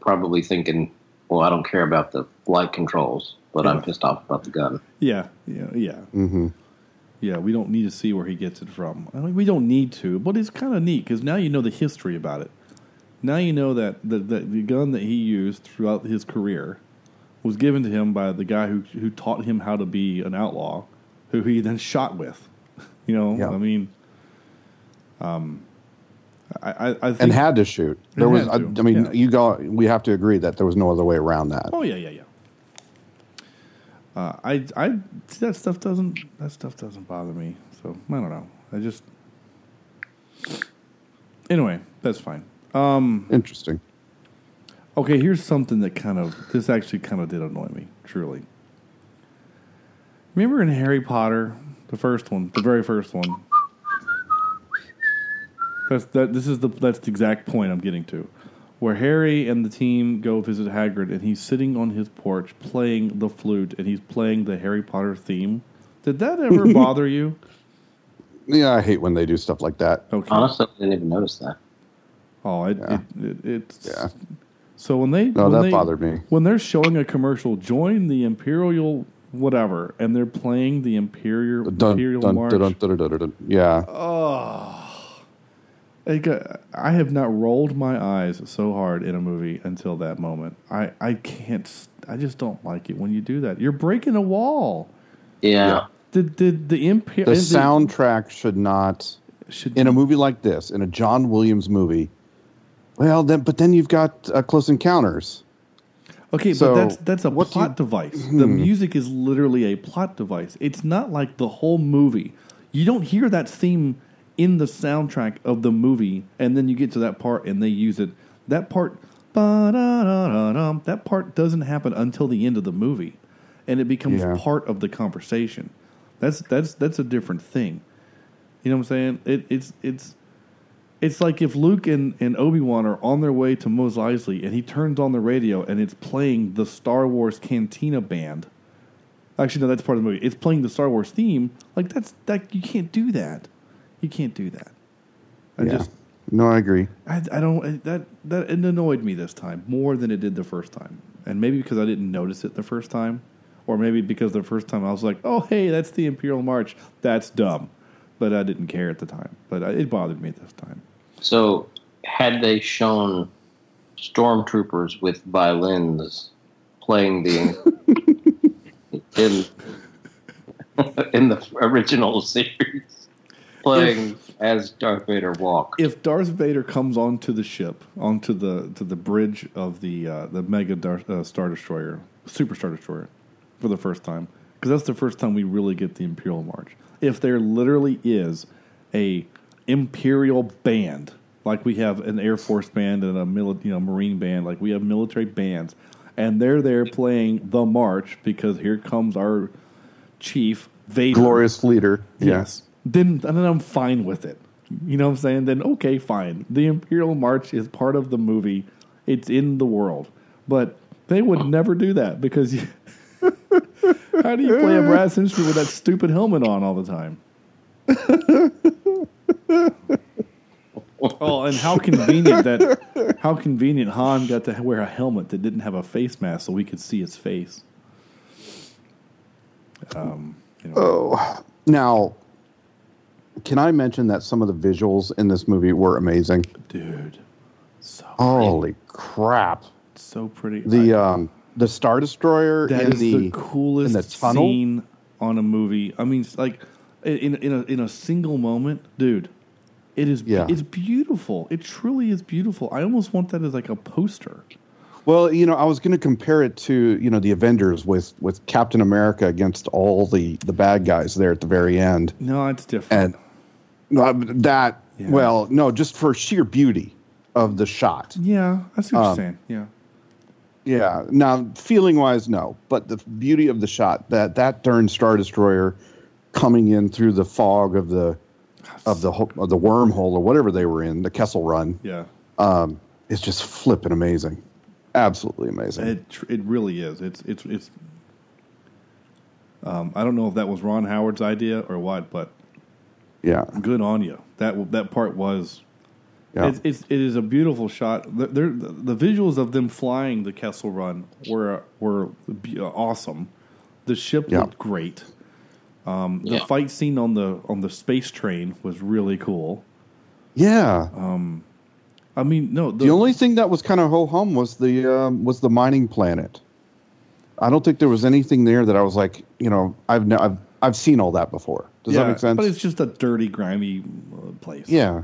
[SPEAKER 9] probably thinking, well, I don't care about the flight controls, but I'm pissed off about the gun.
[SPEAKER 7] Yeah, yeah, yeah.
[SPEAKER 8] hmm
[SPEAKER 7] Yeah, we don't need to see where he gets it from. I mean, we don't need to, but it's kind of neat because now you know the history about it. Now you know that the, the the gun that he used throughout his career was given to him by the guy who who taught him how to be an outlaw, who he then shot with. You know,
[SPEAKER 8] Yeah.
[SPEAKER 7] I mean, um, I I,
[SPEAKER 8] And had to shoot. There was. I, I mean,
[SPEAKER 7] yeah.
[SPEAKER 8] you go. We have to agree that there was no other way around that.
[SPEAKER 7] Oh yeah, yeah, yeah. Uh, I I that stuff doesn't that stuff doesn't bother me. So I don't know. I just anyway, that's fine. Um,
[SPEAKER 8] Interesting.
[SPEAKER 7] okay, here's something that kind of this actually kind of did annoy me. Truly, remember in Harry Potter, the first one, the very first one. That's that. This is the that's the exact point I'm getting to, where Harry and the team go visit Hagrid, and he's sitting on his porch playing the flute, and he's playing the Harry Potter theme. Did that ever bother you?
[SPEAKER 8] Yeah, I hate when they do stuff like that.
[SPEAKER 7] Okay.
[SPEAKER 9] Honestly, I didn't even notice that.
[SPEAKER 7] Oh, it,
[SPEAKER 8] Yeah.
[SPEAKER 7] it, it, it's
[SPEAKER 8] Yeah.
[SPEAKER 7] So when they
[SPEAKER 8] No,
[SPEAKER 7] when
[SPEAKER 8] that
[SPEAKER 7] they-
[SPEAKER 8] bothered me.
[SPEAKER 7] when they're showing a commercial, join the Imperial whatever, and they're playing the Imperial
[SPEAKER 8] Dun,
[SPEAKER 7] Imperial
[SPEAKER 8] dun,
[SPEAKER 7] March.
[SPEAKER 8] dun, dun, dun, dun, dun, dun. Yeah.
[SPEAKER 7] Oh, I, got, I have not rolled my eyes so hard in a movie until that moment. I, I can't. s- I just don't like it when you do that. You're breaking a wall.
[SPEAKER 9] Yeah.
[SPEAKER 7] Did did the Imperial
[SPEAKER 8] The soundtrack should not
[SPEAKER 7] should
[SPEAKER 8] in a movie like this, in a John Williams movie. Well, then, but then you've got uh, Close Encounters.
[SPEAKER 7] Okay,
[SPEAKER 8] So,
[SPEAKER 7] but that's that's a plot
[SPEAKER 8] you-
[SPEAKER 7] device. The music is literally a plot device. It's not like the whole movie. You don't hear that theme in the soundtrack of the movie, and then you get to that part and they use it. That part, that part doesn't happen until the end of the movie, and it becomes
[SPEAKER 8] Yeah.
[SPEAKER 7] part of the conversation. That's that's that's a different thing. You know what I'm saying? It, it's it's It's like if Luke and, and Obi Wan are on their way to Mos Eisley, and he turns on the radio, and it's playing the Star Wars Cantina band. Actually, no, that's part of the movie. It's playing the Star Wars theme. Like that's that you can't do that. You can't do that. I
[SPEAKER 8] yeah.
[SPEAKER 7] just
[SPEAKER 8] no, I agree.
[SPEAKER 7] I, I don't that that it annoyed me this time more than it did the first time, and maybe because I didn't notice it the first time, or maybe because the first time I was like, oh hey, that's the Imperial March. That's dumb, but I didn't care at the time. But I, it bothered me this time.
[SPEAKER 9] So, had they shown stormtroopers with violins playing the in in the original series, playing as Darth Vader walks?
[SPEAKER 7] If Darth Vader comes onto the ship, onto the to the bridge of the uh, the Mega Dar- uh, Star Destroyer, Super Star Destroyer, for the first time, because that's the first time we really get the Imperial March. If there literally is a Imperial band, like we have an Air Force band and a mili- you know Marine band, like we have military bands, and they're there playing the march because here comes our chief Vader.
[SPEAKER 8] Glorious leader.
[SPEAKER 7] Yes. Then then I'm fine with it. You know what I'm saying? Then okay, fine. The Imperial March is part of the movie. It's in the world. But they would never do that because you, how do you play a brass instrument with that stupid helmet on all the time? oh, and how convenient that how convenient Han got to wear a helmet that didn't have a face mask so we could see his face. Um, you know.
[SPEAKER 8] Oh, now, can I mention that some of the visuals in this movie were amazing?
[SPEAKER 7] dude, so
[SPEAKER 8] Holy crap!
[SPEAKER 7] so pretty.
[SPEAKER 8] The um, the Star Destroyer
[SPEAKER 7] That
[SPEAKER 8] in
[SPEAKER 7] is
[SPEAKER 8] the,
[SPEAKER 7] the, coolest
[SPEAKER 8] in the tunnel.
[SPEAKER 7] scene on a movie. I mean, like in in a in a single moment, dude. It is
[SPEAKER 8] Yeah.
[SPEAKER 7] it's beautiful. It truly is beautiful. I almost want that as like a poster.
[SPEAKER 8] Well, you know, I was going to compare it to you know the Avengers with with Captain America against all the the bad guys there at the very end,
[SPEAKER 7] No, it's different.
[SPEAKER 8] and that
[SPEAKER 7] Yeah.
[SPEAKER 8] well, no, just for sheer beauty of the shot.
[SPEAKER 7] yeah, that's what
[SPEAKER 8] um,
[SPEAKER 7] you're saying. Yeah,
[SPEAKER 8] Yeah. Now, feeling wise, no, but the beauty of the shot that that darn Star Destroyer coming in through the fog of the of the of the wormhole or whatever they were in, the Kessel Run,
[SPEAKER 7] yeah.
[SPEAKER 8] um, is just flipping amazing, absolutely amazing.
[SPEAKER 7] It it really is. It's it's it's. Um, I don't know if that was Ron Howard's idea or what, but
[SPEAKER 8] yeah.
[SPEAKER 7] good on you. That that part was
[SPEAKER 8] Yeah.
[SPEAKER 7] It's, it's it is a beautiful shot. The, the, the visuals of them flying the Kessel Run were were uh, awesome. The ship
[SPEAKER 8] Yeah.
[SPEAKER 7] looked great. Um, the
[SPEAKER 9] Yeah.
[SPEAKER 7] fight scene on the on the space train was really cool.
[SPEAKER 8] yeah.
[SPEAKER 7] I mean, no,
[SPEAKER 8] the only thing that was kind of ho hum was the um, was the mining planet. I don't think there was anything there that I was like, you know, I've ne- I've I've seen all that before. Does that make sense?
[SPEAKER 7] But it's just a dirty, grimy uh, place.
[SPEAKER 8] yeah.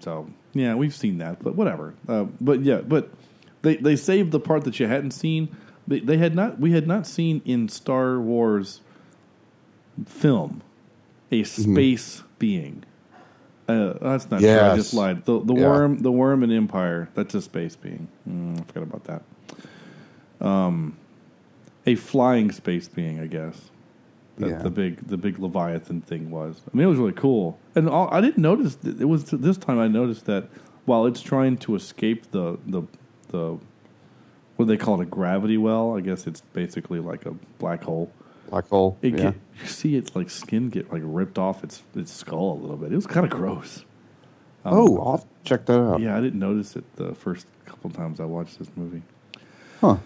[SPEAKER 7] So yeah, we've seen that, but whatever. Uh, but yeah, but they they saved the part that you hadn't seen. They, they had not. We had not seen in Star Wars film a
[SPEAKER 8] Mm-hmm.
[SPEAKER 7] space being. Uh, that's not true. I just lied. The the
[SPEAKER 8] Yeah.
[SPEAKER 7] worm, the worm in Empire. That's a space being. Mm, I forgot about that. Um, a flying space being, I guess. That
[SPEAKER 8] Yeah.
[SPEAKER 7] the big the big Leviathan thing was. I mean, it was really cool, and all, I didn't notice. It was this time I noticed that while it's trying to escape the the the what do they call it a gravity well. I guess it's basically like a black hole.
[SPEAKER 8] Black hole.
[SPEAKER 7] It
[SPEAKER 8] yeah.
[SPEAKER 7] get, you see its like skin get like ripped off its its skull a little bit. It was kind of gross.
[SPEAKER 8] Um, oh, I'll check that out.
[SPEAKER 7] Yeah, I didn't notice it the first couple times I watched this movie.
[SPEAKER 8] Huh.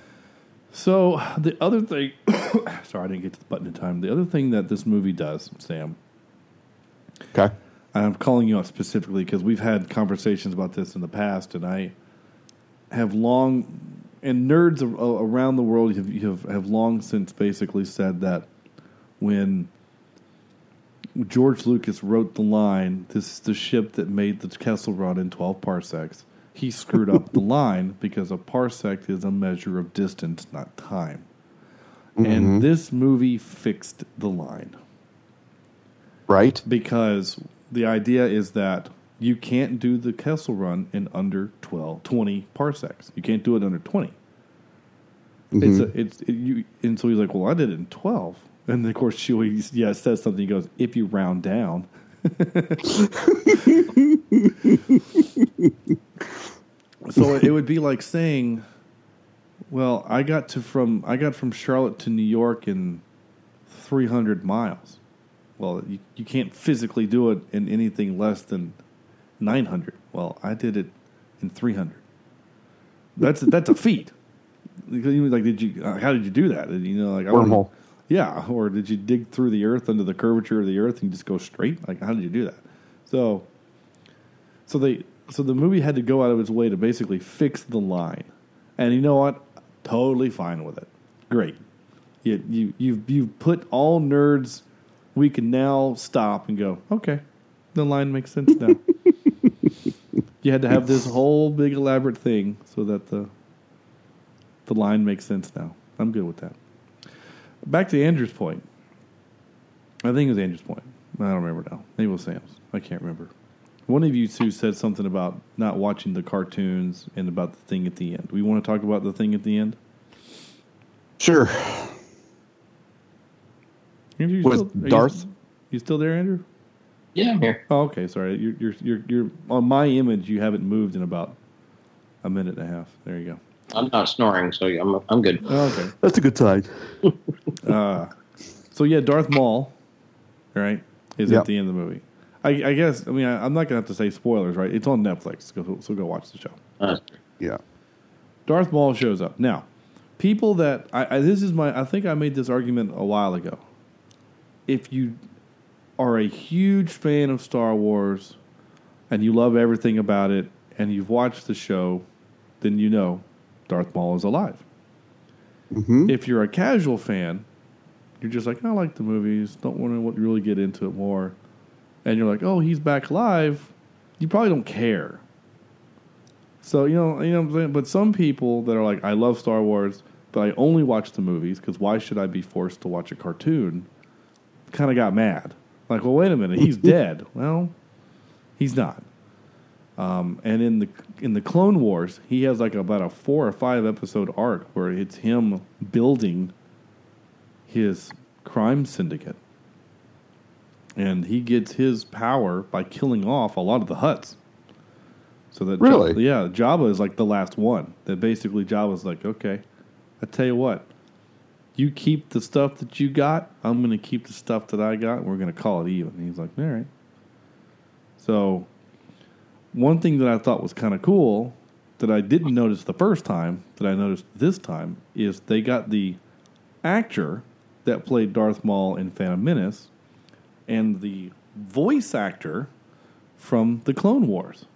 [SPEAKER 7] So the other thing, sorry, I didn't get to the button in time. The other thing that this movie does, Sam,
[SPEAKER 8] Okay.
[SPEAKER 7] I'm calling you out specifically because we've had conversations about this in the past, and I have long, and nerds around the world have, have have long since basically said that when George Lucas wrote the line, "This is the ship that made the Kessel Run in 12 parsecs," he screwed up the line because a parsec is a measure of distance, not time. And mm-hmm. this movie fixed the line
[SPEAKER 8] Right.
[SPEAKER 7] because the idea is that you can't do the Kessel Run in under 12, 20 parsecs. You can't do it under 20. It's mm-hmm. a, it's it, you, and so he's like, well, I did it in twelve, and then of course Chewie, yeah, says something. He goes, if you round down, so it would be like saying, "Well, I got to from I got from Charlotte to New York in 300 miles." Well, you, you can't physically do it in anything less than 900. Well, I did it in 300. That's that's a feat. Like, did you? uh, How did you do that? You know, like
[SPEAKER 8] Wormhole.
[SPEAKER 7] yeah, or did you dig through the earth under the curvature of the earth and just go straight? Like, how did you do that? So, so they, so the movie had to go out of its way to basically fix the line, and you know what? Totally fine with it. Great. You you you've you've put all nerds. We can now stop and go. Okay, the line makes sense now. you had to have this whole big elaborate thing so that the the line makes sense now. I'm good with that back to Andrew's point. I think it was Andrew's point. I don't remember now. Maybe it was Sam's. I can't remember. One of you two said something about not watching the cartoons and about the thing at the end. We want to talk about the thing at the end.
[SPEAKER 8] Sure.
[SPEAKER 7] Andrew, you
[SPEAKER 8] With
[SPEAKER 7] still- are you-
[SPEAKER 8] Darth?
[SPEAKER 7] You, still there, Andrew?
[SPEAKER 9] Yeah, I'm here.
[SPEAKER 7] Oh, okay. Sorry, you're, you're you're you're on my image. You haven't moved in about a minute and a half. There you go.
[SPEAKER 9] I'm not snoring, so I'm I'm good.
[SPEAKER 7] Oh, okay.
[SPEAKER 8] That's a good sign.
[SPEAKER 7] Uh, so yeah, Darth Maul, right, is
[SPEAKER 8] Yep.
[SPEAKER 7] at the end of the movie. I, I guess. I mean, I, I'm not gonna have to say spoilers, right? It's on Netflix, so, so go watch the show.
[SPEAKER 9] Uh,
[SPEAKER 8] Yeah.
[SPEAKER 7] Darth Maul shows up now. People that I, I this is my I think I made this argument a while ago. If you are a huge fan of Star Wars and you love everything about it and you've watched the show, then you know Darth Maul is alive. If you're a casual fan, you're just like, I like the movies, don't want to really get into it more, and you're like, oh, he's back live, You probably don't care. So you know, you know what I'm saying. But some people that are like, I love Star Wars, but I only watch the movies because why should I be forced to watch a cartoon? Kind of got mad. Like, well, wait a minute, he's dead. Well, he's not. Um, and in the in the Clone Wars, he has like about a four or five episode arc where it's him building his crime syndicate, and he gets his power by killing off a lot of the Hutts. So that
[SPEAKER 8] Really?
[SPEAKER 7] yeah, Jabba is like the last one. That basically Jabba's like, okay, I tell you what, you keep the stuff that you got. I'm going to keep the stuff that I got. And we're going to call it even. And he's like, all right. So, one thing that I thought was kind of cool that I didn't notice the first time that I noticed this time is they got the actor that played Darth Maul in Phantom Menace and the voice actor from the Clone Wars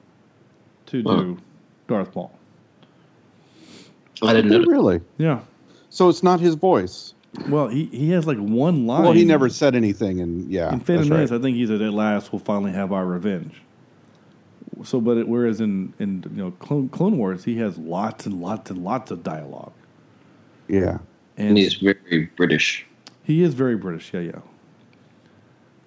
[SPEAKER 7] to do Darth Maul.
[SPEAKER 9] I didn't know.
[SPEAKER 8] Really?
[SPEAKER 7] Yeah.
[SPEAKER 8] So it's not his voice.
[SPEAKER 7] Well, he, he has like one line.
[SPEAKER 8] Well, he never said anything, and yeah,
[SPEAKER 7] In Phantom
[SPEAKER 8] that's
[SPEAKER 7] Menace,
[SPEAKER 8] right.
[SPEAKER 7] I think he said, "At last, we'll finally have our revenge." So, but it, whereas in in you know Clone, Clone Wars, he has lots and lots and lots of dialogue,
[SPEAKER 8] Yeah.
[SPEAKER 7] and
[SPEAKER 9] And he's very British.
[SPEAKER 7] he is very British, yeah, yeah,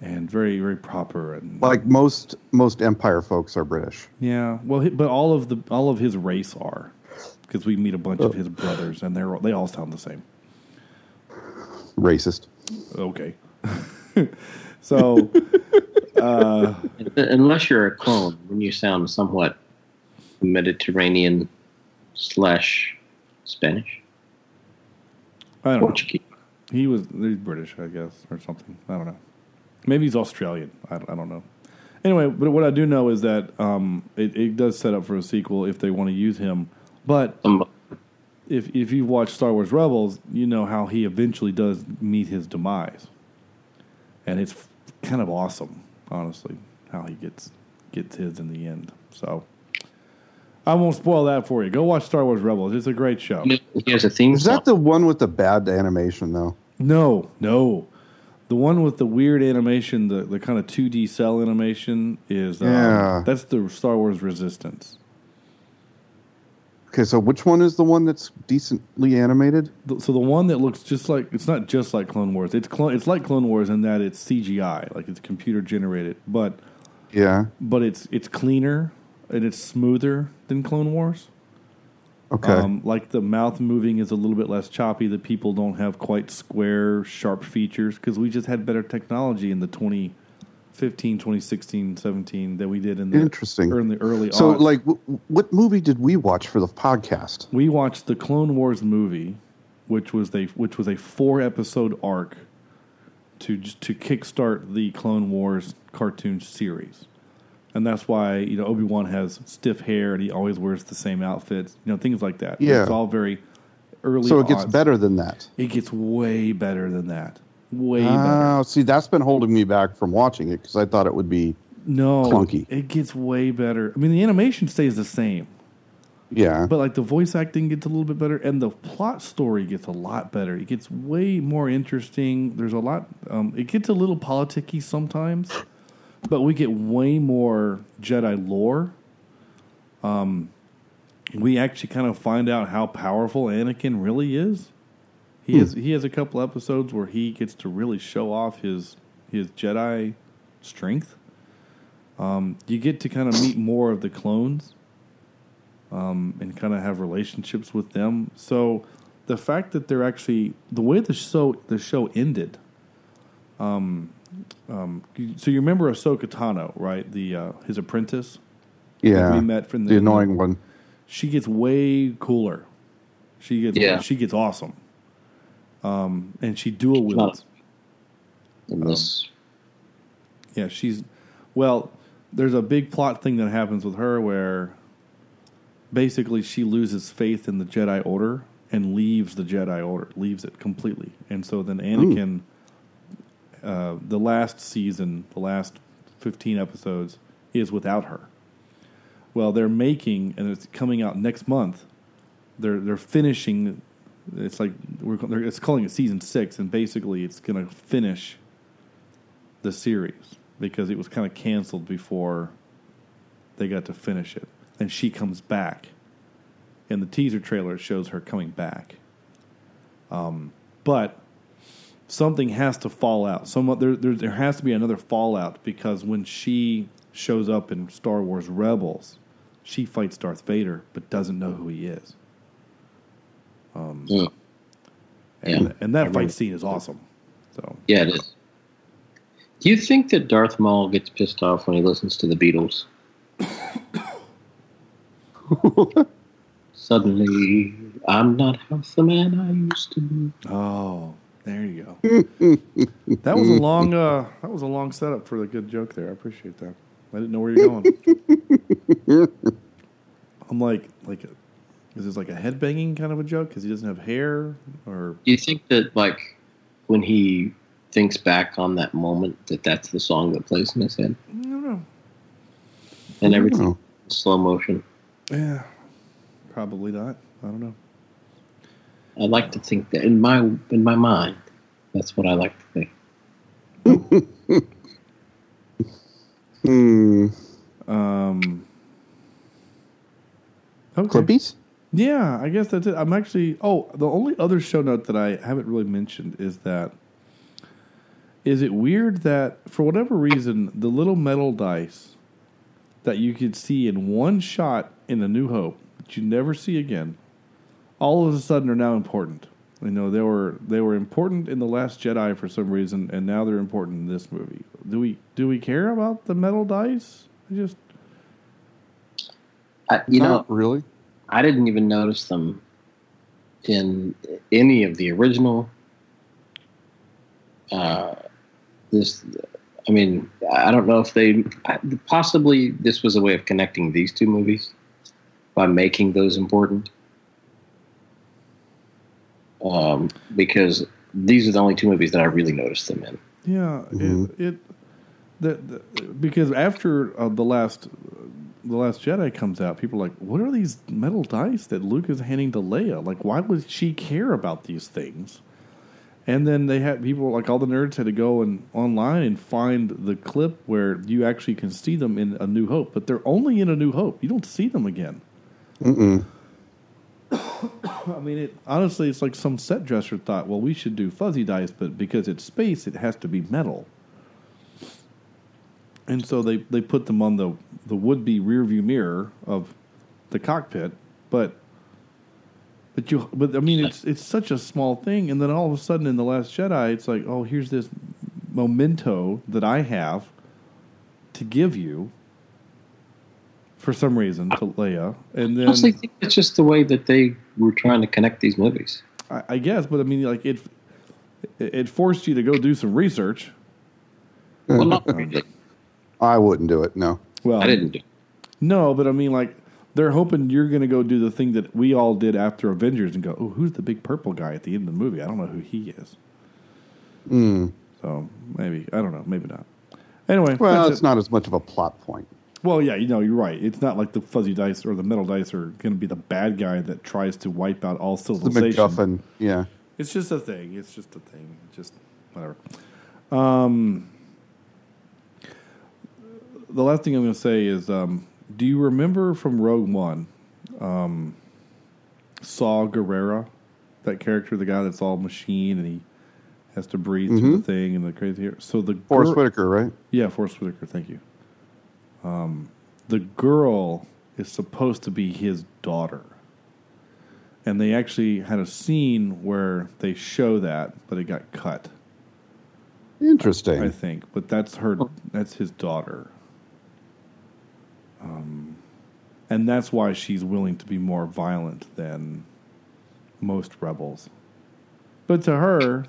[SPEAKER 7] and very very proper and
[SPEAKER 8] Like most most Empire folks are British.
[SPEAKER 7] yeah. Well, but all of the all of his race are because we meet a bunch of
[SPEAKER 8] Oh.
[SPEAKER 7] his brothers, and they're they all sound the same.
[SPEAKER 8] Racist.
[SPEAKER 7] Okay, so uh,
[SPEAKER 9] Unless you're a clone, then you sound somewhat Mediterranean slash Spanish.
[SPEAKER 7] I don't know.
[SPEAKER 9] Portuguese.
[SPEAKER 7] He was he's British, I guess, or something. I don't know. Maybe he's Australian. I, I don't know. Anyway, but what I do know is that um, it, it does set up for a sequel if they want to use him. But
[SPEAKER 9] Some,
[SPEAKER 7] if if you watch Star Wars Rebels, you know how he eventually does meet his demise, and it's kind of awesome, honestly, how he gets gets his in the end. So I won't spoil that for you. Go watch Star Wars Rebels. It's a great show.
[SPEAKER 9] he has a theme
[SPEAKER 8] Is that the one with the bad animation though?
[SPEAKER 7] No, no. The one with the weird animation, the, the kind of 2D cell animation, is um,
[SPEAKER 8] Yeah.
[SPEAKER 7] that's the Star Wars Resistance.
[SPEAKER 8] Okay, so which one is the one that's decently animated?
[SPEAKER 7] So the one that looks just like it's not just like Clone Wars. It's clone. It's like Clone Wars in that it's CGI, like it's computer generated, but
[SPEAKER 8] Yeah.
[SPEAKER 7] but it's it's cleaner and it's smoother than Clone Wars.
[SPEAKER 8] Okay.
[SPEAKER 7] Um, like the mouth moving is a little bit less choppy. The people don't have quite square, sharp features because we just had better technology in the 15, 2016, 17 that we did in the
[SPEAKER 8] Interesting.
[SPEAKER 7] early early.
[SPEAKER 8] So,
[SPEAKER 7] aughts.
[SPEAKER 8] like, w- what movie did we watch for the podcast?
[SPEAKER 7] we watched the Clone Wars movie, which was a which was a four episode arc to to kickstart the Clone Wars cartoon series, and that's why you know Obi Wan has stiff hair and he always wears the same outfits, you know things like that.
[SPEAKER 8] Yeah.
[SPEAKER 7] it's all very early.
[SPEAKER 8] So it gets
[SPEAKER 7] aughts.
[SPEAKER 8] better than that.
[SPEAKER 7] It gets way better than that. Way better.
[SPEAKER 8] Oh, see, that's been holding me back from watching it because I thought it would be.
[SPEAKER 7] No,
[SPEAKER 8] clunky.
[SPEAKER 7] It gets way better. I mean, the animation stays the same.
[SPEAKER 8] Yeah.
[SPEAKER 7] But like the voice acting gets a little bit better, and the plot story gets a lot better. It gets way more interesting. There's a lot. Um, it gets a little politicky sometimes, but we get way more Jedi lore. Um, we actually kind of find out how powerful Anakin really is. He has he has a couple episodes where he gets to really show off his his Jedi strength. Um, you get to kind of meet more of the clones um, and kind of have relationships with them. So the fact that they're actually the way the show the show ended. Um, um, so you remember Ahsoka Tano, right? The uh, his apprentice.
[SPEAKER 8] yeah.
[SPEAKER 7] we met from the,
[SPEAKER 8] the annoying one.
[SPEAKER 7] She gets way cooler. She gets
[SPEAKER 9] Yeah.
[SPEAKER 7] she gets awesome. Um, and she dual
[SPEAKER 9] Not-
[SPEAKER 7] wields.
[SPEAKER 9] in this.
[SPEAKER 7] Yeah, she's well. There's a big plot thing that happens with her where basically she loses faith in the Jedi Order and leaves the Jedi Order, leaves it completely, and so then Anakin, uh, the last season, the last fifteen episodes, is without her. Well, they're making, and it's coming out next month. They're they're finishing. It's like we're it's calling it season six, and basically it's going to finish the series because it was kind of canceled before they got to finish it. And she comes back. In the teaser trailer, shows her coming back. Um, but something has to fall out. Some there, there there has to be another fallout because when she shows up in Star Wars Rebels, she fights Darth Vader but doesn't know who he is. Um,
[SPEAKER 9] Mm.
[SPEAKER 7] and
[SPEAKER 9] Yeah,
[SPEAKER 7] and that
[SPEAKER 9] remember.
[SPEAKER 7] fight scene is awesome. So
[SPEAKER 9] Yeah, it is. Do you think that Darth Maul gets pissed off when he listens to the Beatles? Suddenly, I'm not half the man I used to be.
[SPEAKER 7] Oh, there you go. that was a long. Uh, that was a long setup for the good joke there. I appreciate that. I didn't know where you're going. I'm like, like, is this like a head banging kind of a joke because he doesn't have hair, or
[SPEAKER 9] Do you think that, like, when he thinks back on that moment, that that's the song that plays in his head
[SPEAKER 7] I don't know.
[SPEAKER 9] and everything slow motion?
[SPEAKER 7] Yeah, probably not. I don't know.
[SPEAKER 9] I like to think that in my in my mind, that's what I like to think.
[SPEAKER 8] Hmm.
[SPEAKER 7] Um. Okay.
[SPEAKER 8] Clippies?
[SPEAKER 7] Yeah, I guess that's it. I'm actually. Oh, the only other show note that I haven't really mentioned is that. Is it weird that for whatever reason the little metal dice that you could see in one shot in A New Hope that you never see again, all of a sudden are now important. You know they were they were important in the Last Jedi for some reason, and now they're important in this movie. Do we do we care about the metal dice? I just
[SPEAKER 9] I, you know,
[SPEAKER 8] really.
[SPEAKER 9] I didn't even notice them in any of the original. Uh, this, I mean, I don't know if they possibly this was a way of connecting these two movies by making those important. Um, because these are the only two movies that I really noticed them in.
[SPEAKER 7] Yeah,
[SPEAKER 8] Mhm.
[SPEAKER 7] it, it the, the, because after uh, the last the last Jedi comes out, people are like, "What are these metal dice that Luke is handing to Leia? Like, why would she care about these things?" And then they had people like all the nerds had to go and online and find the clip where you actually can see them in A New Hope, but they're only in A New Hope. You don't see them again.
[SPEAKER 8] Mm-mm.
[SPEAKER 7] I mean, it honestly, it's like some set dresser thought, well, we should do fuzzy dice, but because it's space, it has to be metal. And so they, they put them on the, the would be rear view mirror of the cockpit, but but you but I mean it's it's such a small thing, and then all of a sudden in the Last Jedi, it's like, oh, here's this memento that I have to give you for some reason to Leia, and
[SPEAKER 9] I
[SPEAKER 7] then
[SPEAKER 9] honestly think it's just the way that they were trying to connect these movies.
[SPEAKER 7] I, I guess, but I mean, like it, it forced you to go do some research.
[SPEAKER 9] Well, not really.
[SPEAKER 8] I wouldn't do it. No.
[SPEAKER 7] Well,
[SPEAKER 9] I didn't do.
[SPEAKER 7] No, but I mean, like they're hoping you're going to go do the thing that we all did after Avengers and go, "Oh, who's the big purple guy at the end of the movie? I don't know who he is."
[SPEAKER 8] Mm.
[SPEAKER 7] So maybe I don't know, maybe not. Anyway,
[SPEAKER 8] Well, it's
[SPEAKER 7] it.
[SPEAKER 8] not as much of a plot point.
[SPEAKER 7] Well, yeah, you know, you're right. It's not like the fuzzy dice or the metal dice are going to be the bad guy that tries to wipe out all
[SPEAKER 8] The
[SPEAKER 7] civilization.
[SPEAKER 8] MacGuffin. Yeah.
[SPEAKER 7] It's just a thing. It's just a thing. Just whatever. Um, the last thing I'm going to say is, um, do you remember from Rogue One, um, Saw Gerrera, that character, the guy that's all machine and he has to breathe through the thing and the crazy hair. So the
[SPEAKER 8] Forest
[SPEAKER 7] gir-
[SPEAKER 8] Whitaker, right?
[SPEAKER 7] yeah, Forest Whitaker. Thank you. Um, the girl is supposed to be his daughter, and they actually had a scene where they show that, but it got cut.
[SPEAKER 8] Interesting.
[SPEAKER 7] I think, but that's her. That's his daughter. Um, and that's why she's willing to be more violent than most rebels. But to her,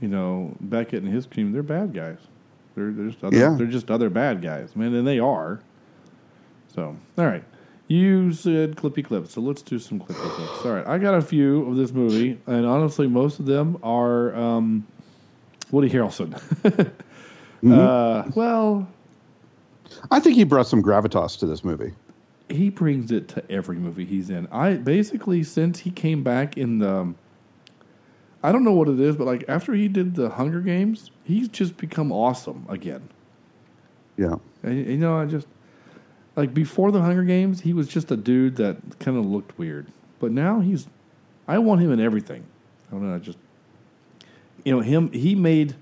[SPEAKER 7] you know, Beckett and his team, they're bad guys. They're, they're just other,
[SPEAKER 8] Yeah.
[SPEAKER 7] they're just other bad guys, man, and they are. So, all right. You said clippy clips, so let's do some clippy clips. All right, I got a few of this movie, and honestly, most of them are um, Woody Harrelson. uh, well,
[SPEAKER 8] I think he brought some gravitas to this movie.
[SPEAKER 7] he brings it to every movie he's in. I basically since he came back in the I don't know what it is, but like after he did the Hunger Games, he's just become awesome again.
[SPEAKER 8] Yeah.
[SPEAKER 7] And, you know, I just like before the Hunger Games, he was just a dude that kind of looked weird. But now he's I want him in everything. I don't know, I just you know, him he made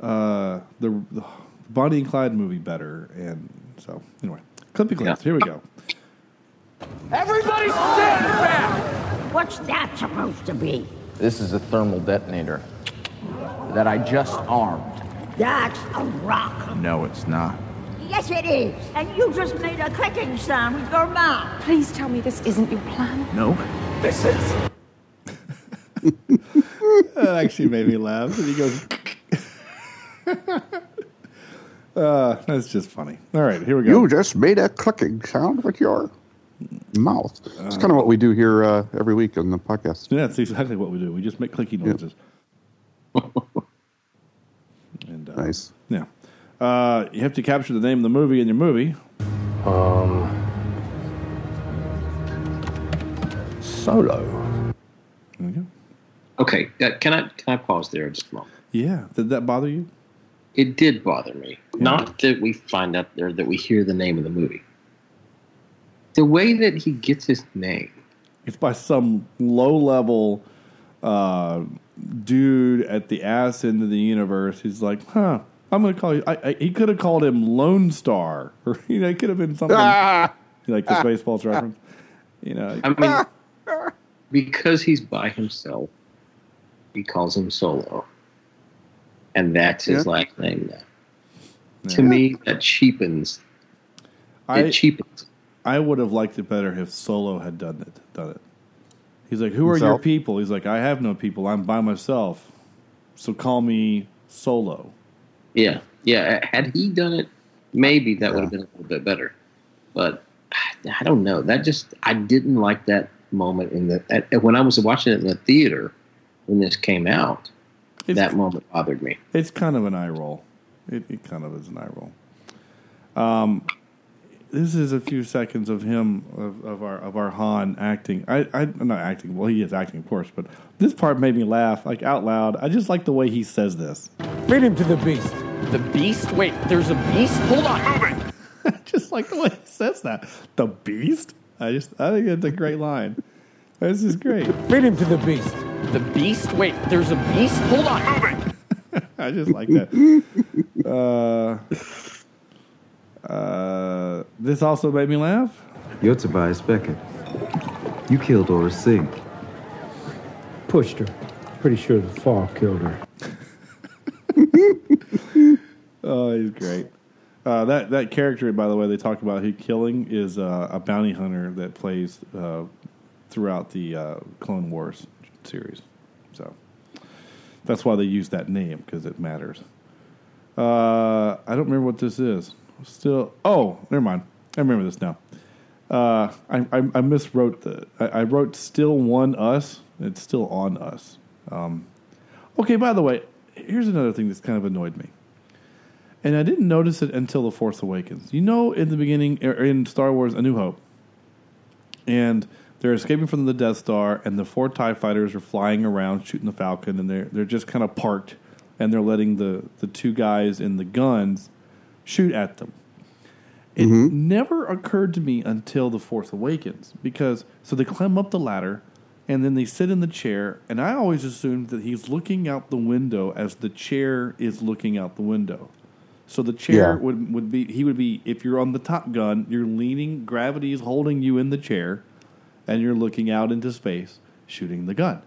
[SPEAKER 7] uh the, the Bonnie and Clyde movie better and so anyway. Clippy clips, here we go.
[SPEAKER 4] Everybody stand back!
[SPEAKER 10] What's that supposed to be?
[SPEAKER 1] This is a thermal detonator that I just armed.
[SPEAKER 10] That's a rock.
[SPEAKER 1] No, it's not.
[SPEAKER 10] Yes, it is. And you just made a clicking sound with your mouth.
[SPEAKER 2] Please tell me this isn't your plan.
[SPEAKER 1] No.
[SPEAKER 4] This is.
[SPEAKER 7] That actually made me laugh. And he goes, uh, that's just funny. All right, here we go.
[SPEAKER 8] You just made a clicking sound with your mouth. It's kind of what we do here uh, every week on the podcast.
[SPEAKER 7] Yeah, that's exactly what we do. We just make clicky noises. and uh,
[SPEAKER 8] Nice.
[SPEAKER 7] yeah, uh, you have to capture the name of the movie in your movie.
[SPEAKER 4] Um. Solo.
[SPEAKER 7] There you go.
[SPEAKER 9] Okay, uh, can I can I pause there just a moment?
[SPEAKER 7] Yeah, did that bother you?
[SPEAKER 9] It did bother me. Not that we find out there that we hear the name of the movie. The way that he gets his name.
[SPEAKER 7] It's by some low level uh, dude at the ass end of the universe. He's like, huh. I'm going to call you. I, I, he could have called him Lone Star, or you know, it could have been something
[SPEAKER 8] Ah!
[SPEAKER 7] like the Spaceballs reference. You know,
[SPEAKER 9] I mean, because he's by himself, he calls him Solo, and that's his
[SPEAKER 8] Yeah.
[SPEAKER 9] last name now. To me, that cheapens.
[SPEAKER 7] I
[SPEAKER 9] it cheapens.
[SPEAKER 7] I would have liked it better if Solo had done it. Done it. He's like, "Who are your people?" He's like, "I have no people. I'm by myself. So call me Solo."
[SPEAKER 9] Yeah, yeah. Had he done it, maybe that would have been a little bit better. But I don't know. That just I didn't like that moment in the when I was watching it in the theater when this came out.
[SPEAKER 7] It's,
[SPEAKER 9] that moment bothered me.
[SPEAKER 7] it's kind of an eye roll. It, it kind of is an eye roll. Um, this is a few seconds of him of, of our of our Han acting. I I am not acting. Well, he is acting, of course, but this part made me laugh like out loud. I just like the way he says this.
[SPEAKER 4] Feed him to the beast.
[SPEAKER 1] The beast? Wait, there's a beast? Hold on, moving.
[SPEAKER 7] just like the way he says that. The beast. I just I think that's a great line. This is great.
[SPEAKER 4] Feed him to the beast.
[SPEAKER 1] The beast? Wait, there's a beast? Hold on, moving.
[SPEAKER 7] I just like that. Uh, uh, this also made me laugh.
[SPEAKER 11] You're Tobias Beckett. You killed Aurra Sing.
[SPEAKER 12] Pushed her. Pretty sure the fall killed her.
[SPEAKER 7] Oh, he's great. Uh, that that character, by the way, they talk about who killing is uh, a bounty hunter that plays uh, throughout the uh, Clone Wars series. So that's why they use that name because it matters. Uh, I don't remember what this is. Still, oh, never mind. I remember this now. Uh, I, I, I miswrote the. I, I wrote "still one us." It's still on us. Um, okay. By the way, here's another thing that's kind of annoyed me, and I didn't notice it until the Force Awakens. You know, in the beginning, or in Star Wars: A New Hope, and they're escaping from the Death Star, and the four Tie Fighters are flying around shooting the Falcon, and they're they're just kind of parked, and they're letting the the two guys in the guns shoot at them. It mm-hmm. never occurred to me until The Force Awakens because so they climb up the ladder and then they sit in the chair, and I always assumed that he's looking out the window as the chair is looking out the window. So the chair
[SPEAKER 8] Yeah.
[SPEAKER 7] would would be he would be if you're on the Top Gun, you're leaning, gravity is holding you in the chair, and you're looking out into space shooting the gun.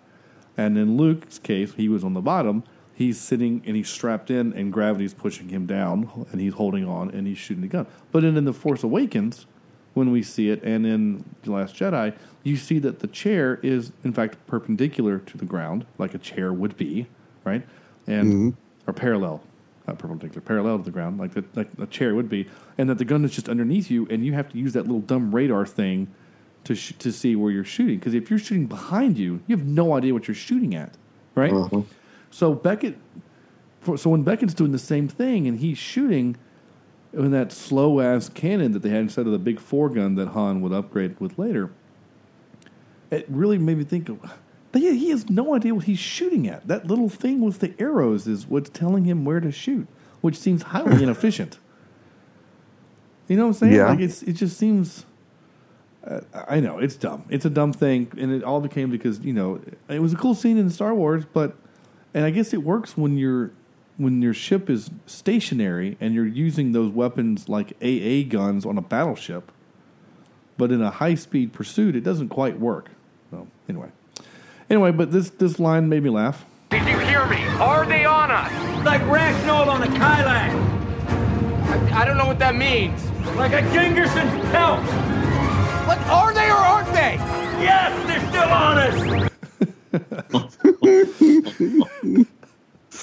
[SPEAKER 7] And in Luke's case, he was on the bottom. He's sitting and he's strapped in, and gravity's pushing him down, and he's holding on and he's shooting the gun. But then in The Force Awakens, when we see it, and in The Last Jedi, you see that the chair is, in fact, perpendicular to the ground, like a chair would be, right? And mm-hmm. or parallel, not perpendicular, parallel to the ground, like the, like a chair would be, and that the gun is just underneath you, and you have to use that little dumb radar thing to sh- to see where you're shooting. Because if you're shooting behind you, you have no idea what you're shooting at, right? Uh-huh. So Beckett, for, so when Beckett's doing the same thing and he's shooting in that slow ass cannon that they had instead of the big four gun that Han would upgrade with later, it really made me think of. He has no idea what he's shooting at. That little thing with the arrows is what's telling him where to shoot, which seems highly inefficient. You know what I'm saying?
[SPEAKER 8] Yeah.
[SPEAKER 7] Like it's it just seems. Uh, I know it's dumb. It's a dumb thing, and it all became because you know it was a cool scene in Star Wars, but and I guess it works when you're when your ship is stationary and you're using those weapons like AA guns on a battleship. But in a high speed pursuit, it doesn't quite work. So anyway, anyway, but this this line made me laugh.
[SPEAKER 13] Did you hear me? Are they on us? Like Ragnall on the Kylax. I, I don't know what that means. Like a Gingerson's pelt. Like, are they or aren't they? Yes, they're still on us.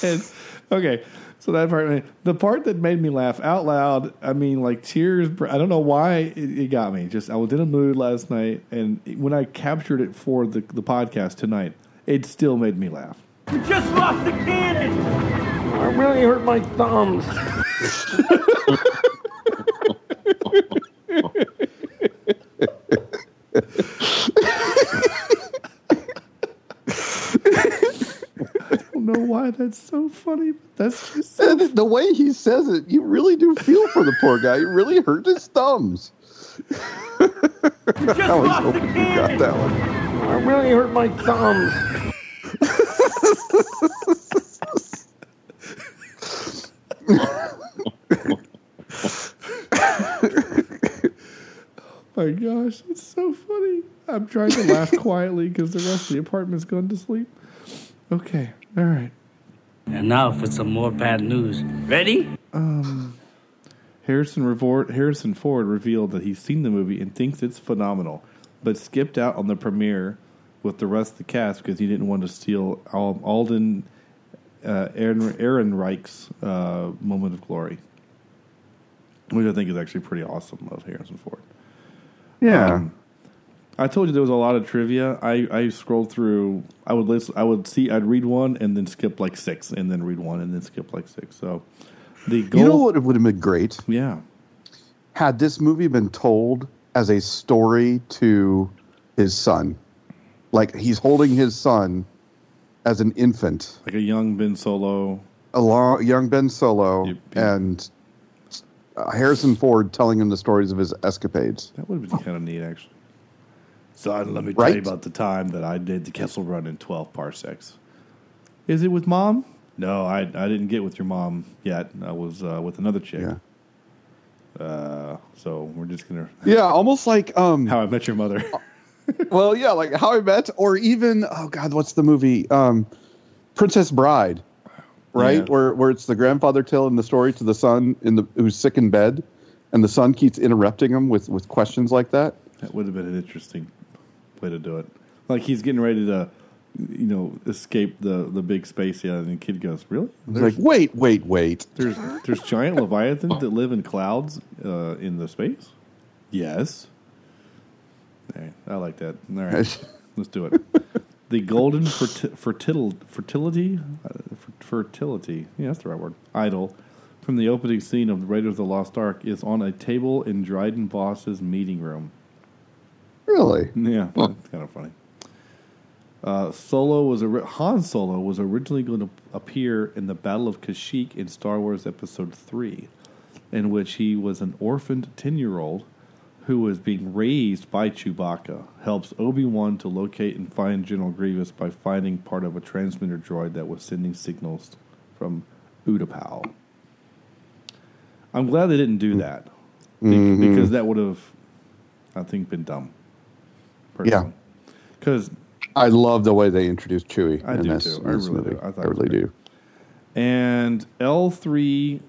[SPEAKER 7] And okay, so that part, the part that made me laugh out loud. I mean, like tears. I don't know why it, it got me. Just I was in a mood last night, and when I captured it for the the podcast tonight, it still made me laugh.
[SPEAKER 13] We just lost the cannon. I really hurt my thumbs.
[SPEAKER 7] I don't know why that's so funny, but that's just
[SPEAKER 8] And the way he says it, you really do feel for the poor guy. It really hurt his thumbs. I was hoping you got that one.
[SPEAKER 13] I really hurt my thumbs.
[SPEAKER 7] oh my gosh, it's so funny. I'm trying to laugh quietly because the rest of the apartment's gone to sleep. Okay, all right.
[SPEAKER 14] And now for some more bad news. Ready?
[SPEAKER 7] Um, Harrison Revort, Harrison Ford revealed that he's seen the movie and thinks it's phenomenal, but skipped out on the premiere with the rest of the cast because he didn't want to steal Al- Alden uh, Aaron, Ehrenreich's uh, moment of glory, which I think is actually pretty awesome of Harrison Ford.
[SPEAKER 8] Yeah.
[SPEAKER 7] Um, I told you there was a lot of trivia. I, I scrolled through. I would listen. I would see. I'd read one and then skip like six, and then read one and then skip like six. So the goal.
[SPEAKER 8] You know what would have been great?
[SPEAKER 7] Yeah.
[SPEAKER 8] Had this movie been told as a story to his son, like he's holding his son as an infant,
[SPEAKER 7] like a young Ben Solo,
[SPEAKER 8] a long, young Ben Solo, and uh, Harrison Ford telling him the stories of his escapades.
[SPEAKER 7] That would have been kind of neat, actually. Son, let me tell you about the time that I did the Kessel Run in 12 parsecs. Is it with mom? No, I, I didn't get with your mom yet. I was uh, with another chick. Uh, so we're just going to.
[SPEAKER 8] Yeah, almost like um,
[SPEAKER 7] How I Met Your Mother.
[SPEAKER 8] well, yeah, like How I Met, or even oh god, what's the movie? Um, Princess Bride. right?
[SPEAKER 7] Yeah.
[SPEAKER 8] Where where it's the grandfather telling the story to the son in the who's sick in bed, and the son keeps interrupting him with with questions like that.
[SPEAKER 7] That would have been an interesting way to do it. Like he's getting ready to, you know, escape the the big space yeah, and the kid goes, "Really?
[SPEAKER 8] It's like, wait, wait, wait.
[SPEAKER 7] There's there's giant leviathans that live in clouds uh, in the space. Yes. All right, I like that. All right, let's do it. The golden ferti- fertil- fertility, uh, fertility. Yeah, that's the right word. Idol from the opening scene of Raiders of the Lost Ark is on a table in Dryden Voss's meeting room.
[SPEAKER 8] Really?
[SPEAKER 7] Yeah, that's kind of funny. Uh, Solo was ori- Han Solo was originally going to appear in the Battle of Kashyyyk in Star Wars Episode Three, in which he was an orphaned ten-year-old who was being raised by Chewbacca. Helps Obi Wan to locate and find General Grievous by finding part of a transmitter droid that was sending signals from Utapau. I'm glad they didn't do that be-
[SPEAKER 8] Mhm.
[SPEAKER 7] because that would have, I think, been dumb.
[SPEAKER 8] Yeah.
[SPEAKER 7] Because
[SPEAKER 8] I love the way they introduced Chewie.
[SPEAKER 7] I
[SPEAKER 8] in
[SPEAKER 7] do
[SPEAKER 8] this,
[SPEAKER 7] too. I really
[SPEAKER 8] movie.
[SPEAKER 7] do. I thought
[SPEAKER 8] I really do.
[SPEAKER 7] And L three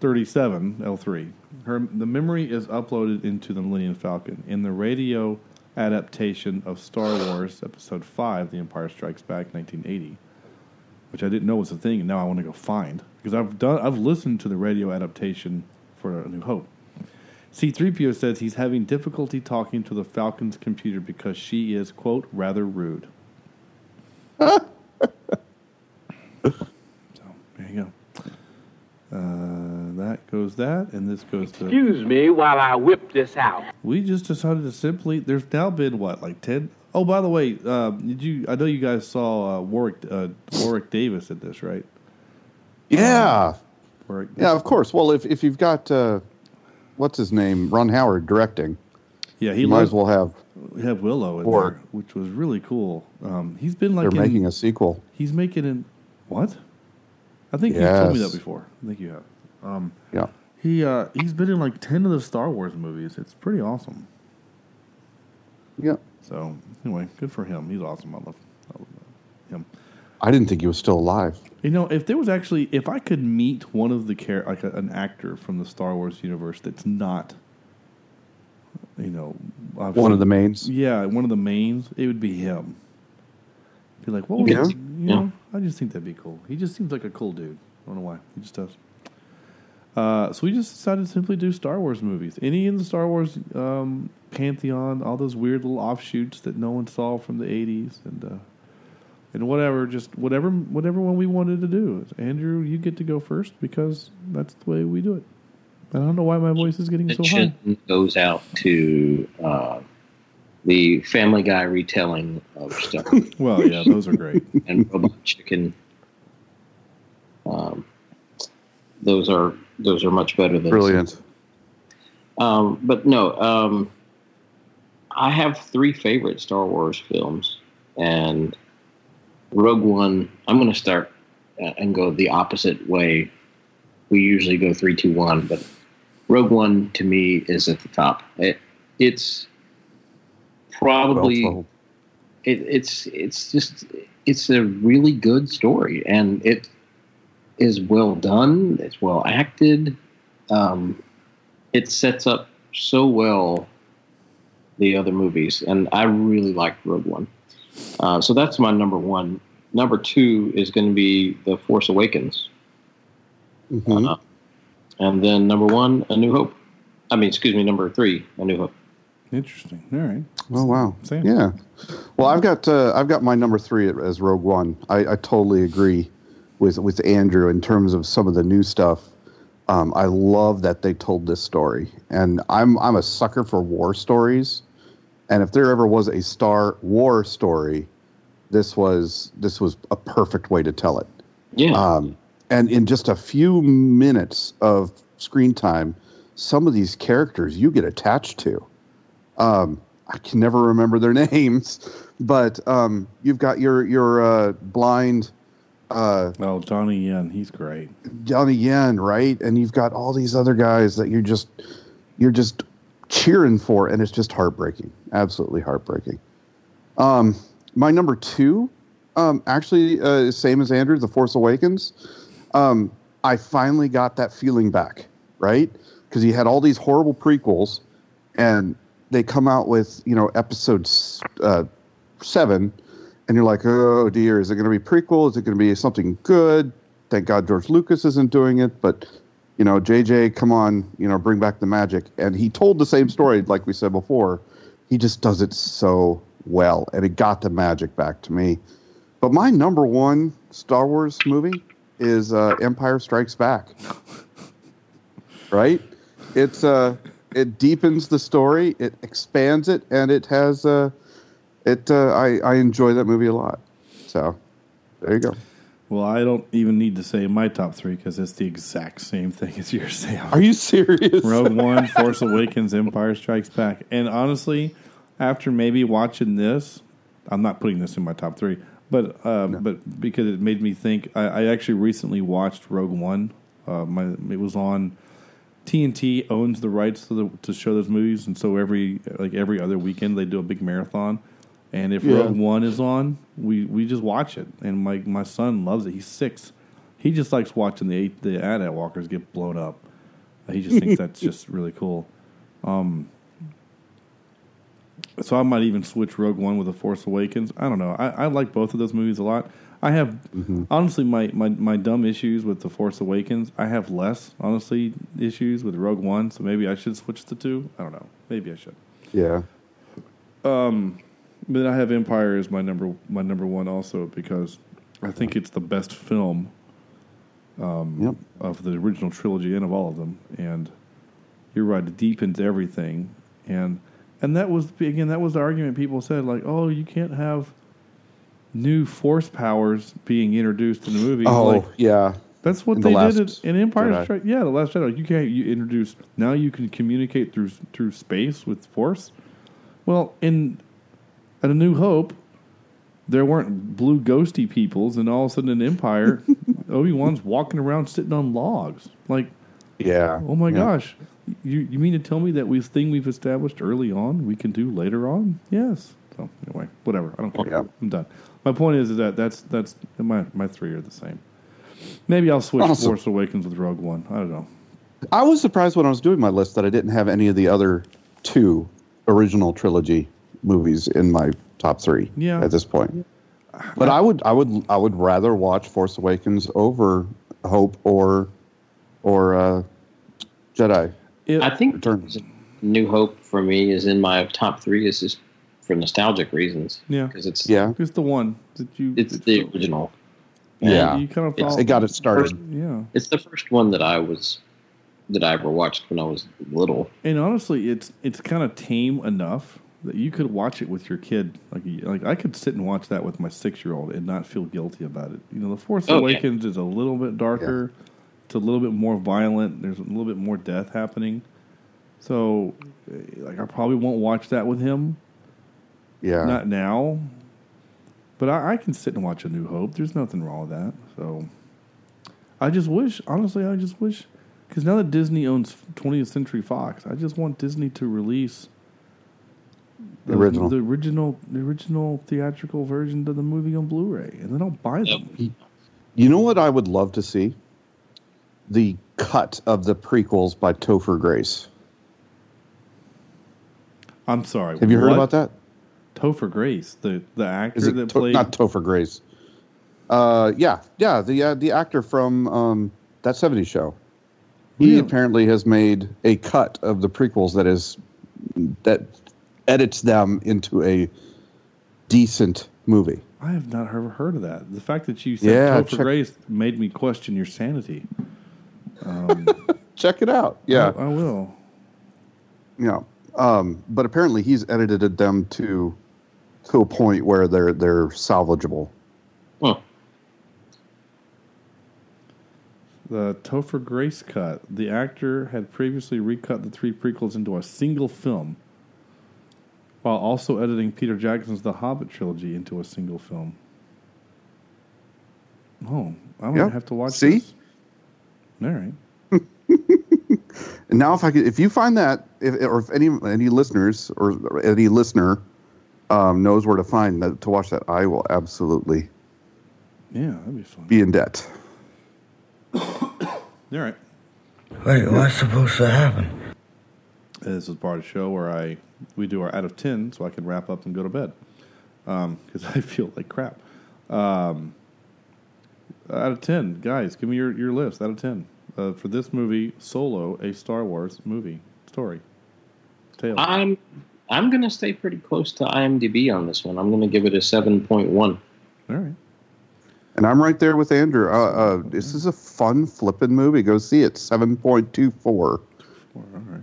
[SPEAKER 7] thirty seven L three. Her the memory is uploaded into the Millennium Falcon in the radio adaptation of Star Wars Episode Five: The Empire Strikes Back, nineteen eighty, which I didn't know was a thing, and now I want to go find because I've done I've listened to the radio adaptation for A New Hope. C3PO says he's having difficulty talking to the Falcon's computer because she is, quote, rather rude. so, there you go. Uh, that goes that, and this goes to.
[SPEAKER 13] Excuse me while I whip this out.
[SPEAKER 7] We just decided to simply. There's now been what, like ten? Oh, by the way, uh, did you? I know you guys saw uh, Warwick uh, Warwick Davis at this, right?
[SPEAKER 8] Yeah.
[SPEAKER 7] Warwick,
[SPEAKER 8] Yeah, of course. Well, if if you've got uh, what's his name, Ron Howard directing,
[SPEAKER 7] Yeah, he
[SPEAKER 8] you might as well have.
[SPEAKER 7] have Willow in
[SPEAKER 8] Or-
[SPEAKER 7] there, which was really cool. Um, he's been like
[SPEAKER 8] They're
[SPEAKER 7] in-
[SPEAKER 8] making a sequel.
[SPEAKER 7] He's making an what? I think you told me that before. I think you have. Um,
[SPEAKER 8] Yeah.
[SPEAKER 7] he uh, he's been in like ten of the Star Wars movies. It's pretty awesome.
[SPEAKER 8] Yeah.
[SPEAKER 7] So anyway, good for him. He's awesome. I love, I love him.
[SPEAKER 8] I didn't think he was still alive.
[SPEAKER 7] You know, if there was actually, if I could meet one of the char- like a, an actor from the Star Wars universe that's not, you know, obviously-
[SPEAKER 8] One of the mains?
[SPEAKER 7] Yeah, one of the mains. It would be him. Be like, what was
[SPEAKER 8] Yeah.
[SPEAKER 7] it? You
[SPEAKER 8] Yeah.
[SPEAKER 7] know, I just think that'd be cool. He just seems like a cool dude. I don't know why. He just does. Uh, so we just decided to simply do Star Wars movies. Any in the Star Wars um, pantheon, all those weird little offshoots that no one saw from the '80s, and uh, and whatever, just whatever, whatever one we wanted to do. Andrew, you get to go first because that's the way we do it. I don't know why my voice is getting so high.
[SPEAKER 9] Mention goes out to uh, the Family Guy retelling of stuff.
[SPEAKER 7] Well, yeah, those are great.
[SPEAKER 9] and Robot Chicken. Um, those are those are much better than
[SPEAKER 8] Brilliant.
[SPEAKER 9] Um, but no, um, I have three favorite Star Wars films, and Rogue One. I'm going to start uh, and go the opposite way. We usually go three, two, one, but Rogue One to me is at the top. It, it's probably
[SPEAKER 8] Well
[SPEAKER 9] it, it's it's just it's a really good story and it is well done it's well acted um, it sets up so well the other movies and i really liked rogue one uh, so that's my number one number two is going to be the force awakens
[SPEAKER 8] Mhm.
[SPEAKER 9] Uh, and then number one a new hope i mean excuse me number three a new hope
[SPEAKER 7] Interesting. All right.
[SPEAKER 8] Oh wow.
[SPEAKER 7] Sam.
[SPEAKER 8] Yeah. Well, I've got uh, I've got my number three as Rogue One. I, I totally agree with with Andrew in terms of some of the new stuff. Um, I love that they told this story, and I'm I'm a sucker for war stories. And if there ever was a Star War story, this was this was a perfect way to tell it.
[SPEAKER 9] Yeah.
[SPEAKER 8] Um, and in just a few minutes of screen time, some of these characters you get attached to. Um, I can never remember their names, but um, you've got your your uh, blind uh,
[SPEAKER 7] Oh, Donnie Yen, he's great.
[SPEAKER 8] Donnie Yen, right? And you've got all these other guys that you're just you're just cheering for, and it's just heartbreaking, absolutely heartbreaking. Um, my number two, um, actually, uh, same as Andrew, The Force Awakens. Um, I finally got that feeling back, right? Because you had all these horrible prequels, and they come out with you know episode uh, seven, and you're like, oh dear, is it going to be prequel? Is it going to be something good? Thank God George Lucas isn't doing it, but you know, JJ, come on, you know, bring back the magic. And he told the same story, like we said before. He just does it so well, and it got the magic back to me. But my number one Star Wars movie is uh, Empire Strikes Back. right? It's uh, it deepens the story, it expands it, and it has uh, it. Uh, I I enjoy that movie a lot. So there you go.
[SPEAKER 7] Well, I don't even need to say my top three because it's the exact same thing as yours. Sam.
[SPEAKER 8] Are you serious?
[SPEAKER 7] Rogue One, Force Awakens, Empire Strikes Back. And honestly, after maybe watching this, I'm not putting this in my top three, but um, but because it made me think. I, I actually recently watched Rogue One. Uh, my it was on TNT owns the rights to the to show those movies, and so every like every other weekend they do a big marathon. And if
[SPEAKER 8] Yeah.
[SPEAKER 7] Rogue One is on, we, we just watch it. And my my son loves it. He's six. He just likes watching the the AT-AT walkers get blown up. He just thinks that's just really cool. Um, so I might even switch Rogue One with The Force Awakens. I don't know. I, I like both of those movies a lot. I have honestly my, my, my dumb issues with The Force Awakens. I have less honestly issues with Rogue One. So maybe I should switch the two. I don't know. Maybe I should.
[SPEAKER 8] Yeah.
[SPEAKER 7] Um, but then I have Empire as my number my number one also because I think it's the best film um, of the original trilogy and of all of them. And you're right, it deepens everything. And and that was again that was the argument people said like, oh, you can't have new force powers being introduced in the movie.
[SPEAKER 8] Oh
[SPEAKER 7] like,
[SPEAKER 8] yeah.
[SPEAKER 7] that's what
[SPEAKER 8] In the
[SPEAKER 7] they
[SPEAKER 8] Last
[SPEAKER 7] did in Empire
[SPEAKER 8] Jedi.
[SPEAKER 7] Strike. Yeah, the Last Jedi. You can't you introduce now. You can communicate through through space with Force. Well, in at A New Hope, there weren't blue ghosty peoples, and all of a sudden in Empire, Obi Wan's walking around sitting on logs. Like,
[SPEAKER 8] Yeah.
[SPEAKER 7] oh my
[SPEAKER 8] Yeah.
[SPEAKER 7] gosh, you you mean to tell me that we thing we've established early on we can do later on? Yes. So anyway, whatever. I don't care. I'm done. My point is, is that that's that's my my three are the same. Maybe I'll switch
[SPEAKER 8] Awesome.
[SPEAKER 7] Force Awakens with Rogue One. I don't know.
[SPEAKER 8] I was surprised when I was doing my list that I didn't have any of the other two original trilogy movies in my top three.
[SPEAKER 7] Yeah.
[SPEAKER 8] At this point, but I would, I would, I would rather watch Force Awakens over Hope or, or uh, Jedi.
[SPEAKER 9] I think New Hope for me is in my top three. Is just for nostalgic reasons.
[SPEAKER 7] Yeah,
[SPEAKER 9] because it's
[SPEAKER 8] Yeah.
[SPEAKER 7] It's the one that you.
[SPEAKER 9] it's the original.
[SPEAKER 8] Yeah.
[SPEAKER 9] And
[SPEAKER 7] You kind of
[SPEAKER 9] it's-
[SPEAKER 8] It got it started.
[SPEAKER 9] First-
[SPEAKER 7] Yeah.
[SPEAKER 9] It's the first one that I was that I ever watched when I was little.
[SPEAKER 7] And honestly, it's it's kind of tame enough that you could watch it with your kid. Like like I could sit and watch that with my six year old and not feel guilty about it. You know, The Force
[SPEAKER 9] Oh, yeah.
[SPEAKER 7] Awakens is a little bit darker. It's a little bit more violent. There's a little bit more death happening. So, eh, like, I probably won't watch that with him.
[SPEAKER 8] Yeah.
[SPEAKER 7] Not now. But I, I can sit and watch A New Hope. There's nothing wrong with that. So, I just wish, honestly, I just wish, because now that Disney owns 20th Century Fox, I just want Disney to release
[SPEAKER 8] The original.
[SPEAKER 7] the original, the original theatrical version of the movie on Blu-ray, and then I'll buy them.
[SPEAKER 8] You know what I would love to see? The cut of the prequels by Topher Grace.
[SPEAKER 7] I'm sorry.
[SPEAKER 8] Have you heard
[SPEAKER 7] what?
[SPEAKER 8] about that?
[SPEAKER 7] Topher Grace, the the actor
[SPEAKER 8] Is it
[SPEAKER 7] that
[SPEAKER 8] To-
[SPEAKER 7] played
[SPEAKER 8] not Topher Grace? Uh, yeah, yeah, the uh, the actor from um, that '70s show. He apparently has made a cut of the prequels that is that edits them into a decent movie.
[SPEAKER 7] I have not ever heard of that. The fact that you said
[SPEAKER 8] Yeah,
[SPEAKER 7] Topher
[SPEAKER 8] check-
[SPEAKER 7] Grace made me question your sanity. Um,
[SPEAKER 8] Check it out. Yeah,
[SPEAKER 7] I, I will.
[SPEAKER 8] yeah. Um, but apparently he's edited them to to a point where they're they're salvageable.
[SPEAKER 7] The Topher Grace cut. The actor had previously recut the three prequels into a single film, while also editing Peter Jackson's The Hobbit trilogy into a single film. Oh, I might
[SPEAKER 8] Yeah.
[SPEAKER 7] have to watch
[SPEAKER 8] See?
[SPEAKER 7] this. All right.
[SPEAKER 8] And now, if I could, if you find that, if, or if any any listeners or any listener um, knows where to find that to watch that, I will absolutely
[SPEAKER 7] Yeah, that'd be fun.
[SPEAKER 8] be in debt.
[SPEAKER 7] All right.
[SPEAKER 15] Wait, what's supposed to happen?
[SPEAKER 7] This is part of the show where I we do our out of ten, so I can wrap up and go to bed because I feel like crap. Um, out of ten, guys, give me your, your list. Out of ten uh, for this movie, Solo, a Star Wars movie story. Tale.
[SPEAKER 9] I'm I'm gonna stay pretty close to IMDb on this one. I'm gonna give it a seven point one.
[SPEAKER 7] All right.
[SPEAKER 8] And I'm right there with Andrew. Uh, uh, this is a fun flipping movie. Go see it. Seven point two four.
[SPEAKER 7] All right.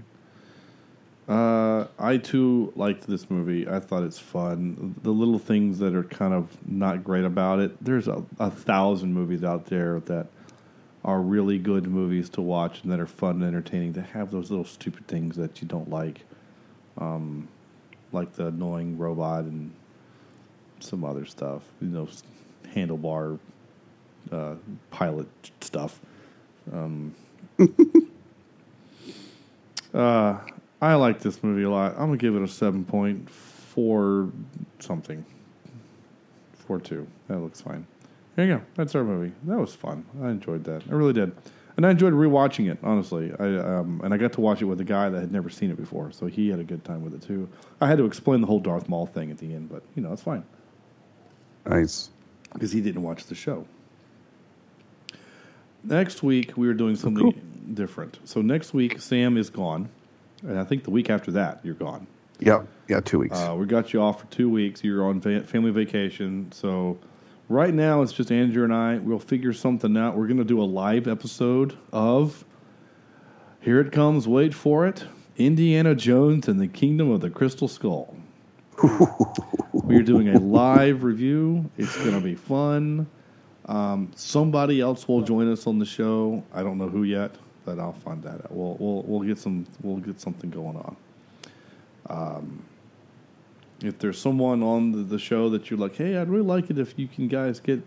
[SPEAKER 7] Uh, I too liked this movie. I thought it's fun. The little things that are kind of not great about it. There's a, a thousand movies out there that are really good movies to watch and that are fun and entertaining. That have those little stupid things that you don't like, um, like the annoying robot and some other stuff. You know, handlebar uh, pilot stuff. Um, uh, I like this movie a lot. I'm gonna give it a seven point four something, four two. That looks fine. There you go. That's our movie. That was fun. I enjoyed that. I really did, and I enjoyed rewatching it. Honestly, I um, and I got to watch it with a guy that had never seen it before, so he had a good time with it too. I had to explain the whole Darth Maul thing at the end, but you know it's fine
[SPEAKER 8] Nice.
[SPEAKER 7] because he didn't watch the show. Next week we are doing something different. So next week Sam is gone, and I think the week after that you're gone.
[SPEAKER 8] Yep. Yeah, two weeks.
[SPEAKER 7] Uh, we got you off for two weeks. You're on va- family vacation, so right now it's just Andrew and I. We'll figure something out. We're going to do a live episode of Here It Comes. Wait for it. Indiana Jones and the Kingdom of the Crystal Skull. we are doing a live review. It's going to be fun. Um, somebody else will join us on the show. I don't know who yet, but I'll find that out. We'll we'll we'll get some we'll get something going on. Um, if there's someone on the, the show that you're like, hey, I'd really like it if you can guys get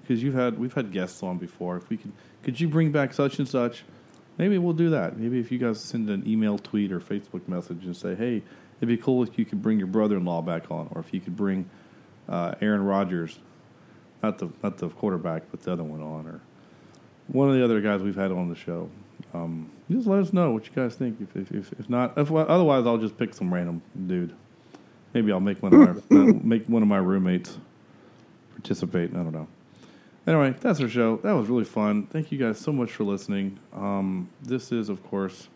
[SPEAKER 7] because you've had we've had guests on before. If we could, could you bring back such and such? Maybe we'll do that. Maybe if you guys send an email, tweet, or Facebook message and say, hey, it'd be cool if you could bring your brother-in-law back on, or if you could bring uh, Aaron Rodgers, not the not the quarterback, but the other one on, or one of the other guys we've had on the show. Um, just let us know what you guys think. If if, if, if not, if, otherwise I'll just pick some random dude. Maybe I'll make one of my make one of my roommates participate. I don't know. Anyway, that's our show. That was really fun. Thank you guys so much for listening. Um, this is, of course,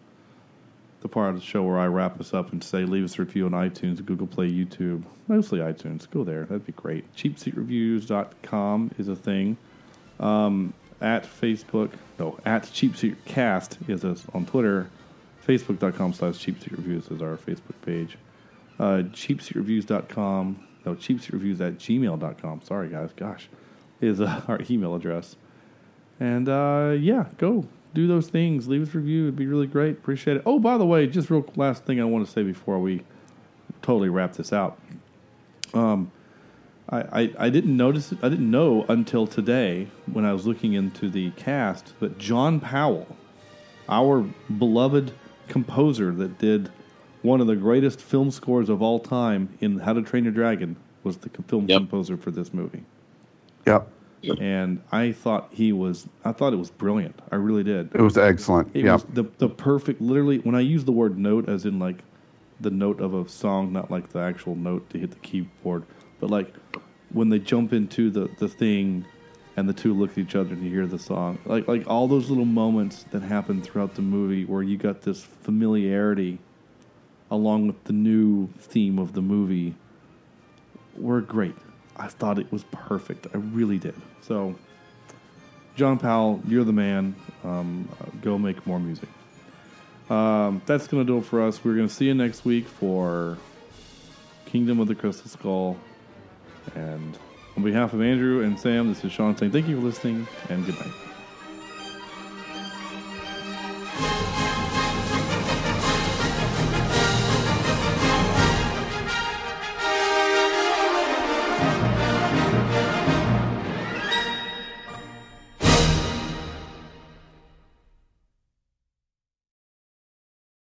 [SPEAKER 7] the part of the show where I wrap us up and say leave us a review on iTunes, Google Play, YouTube, mostly iTunes. Go there. That'd be great. CheapSeatReviews.com is a thing. Um, at Facebook, no, at Cheap Seat Cast is us on Twitter. Facebook.com slash Cheap Seat Reviews is our Facebook page. Uh, CheapSeatReviews.com, no, CheapSeatReviews at gmail.com. Sorry, guys. Gosh, is uh, our email address. And uh, yeah, go do those things. Leave us a review. It'd be really great. Appreciate it. Oh, by the way, just real last thing I want to say before we totally wrap this out. Um, I, I, I didn't notice it. I didn't know until today when I was looking into the cast that John Powell, our beloved composer that did one of the greatest film scores of all time in How to Train Your Dragon, was the film composer for this movie.
[SPEAKER 8] Yep.
[SPEAKER 7] And I thought he was. I thought it was brilliant. I really did.
[SPEAKER 8] It was excellent.
[SPEAKER 7] It
[SPEAKER 8] Yep.
[SPEAKER 7] was the the perfect. Literally, when I use the word note, as in like the note of a song, not like the actual note to hit the keyboard, but like when they jump into the the thing, and the two look at each other and you hear the song. Like like all those little moments that happen throughout the movie where you got this familiarity, along with the new theme of the movie, were great. I thought it was perfect. I really did. So, John Powell, you're the man. Um, go make more music. Um, that's going to do it for us. We're going to see you next week for Kingdom of the Crystal Skull. And on behalf of Andrew and Sam, this is Sean saying thank you for listening and good night.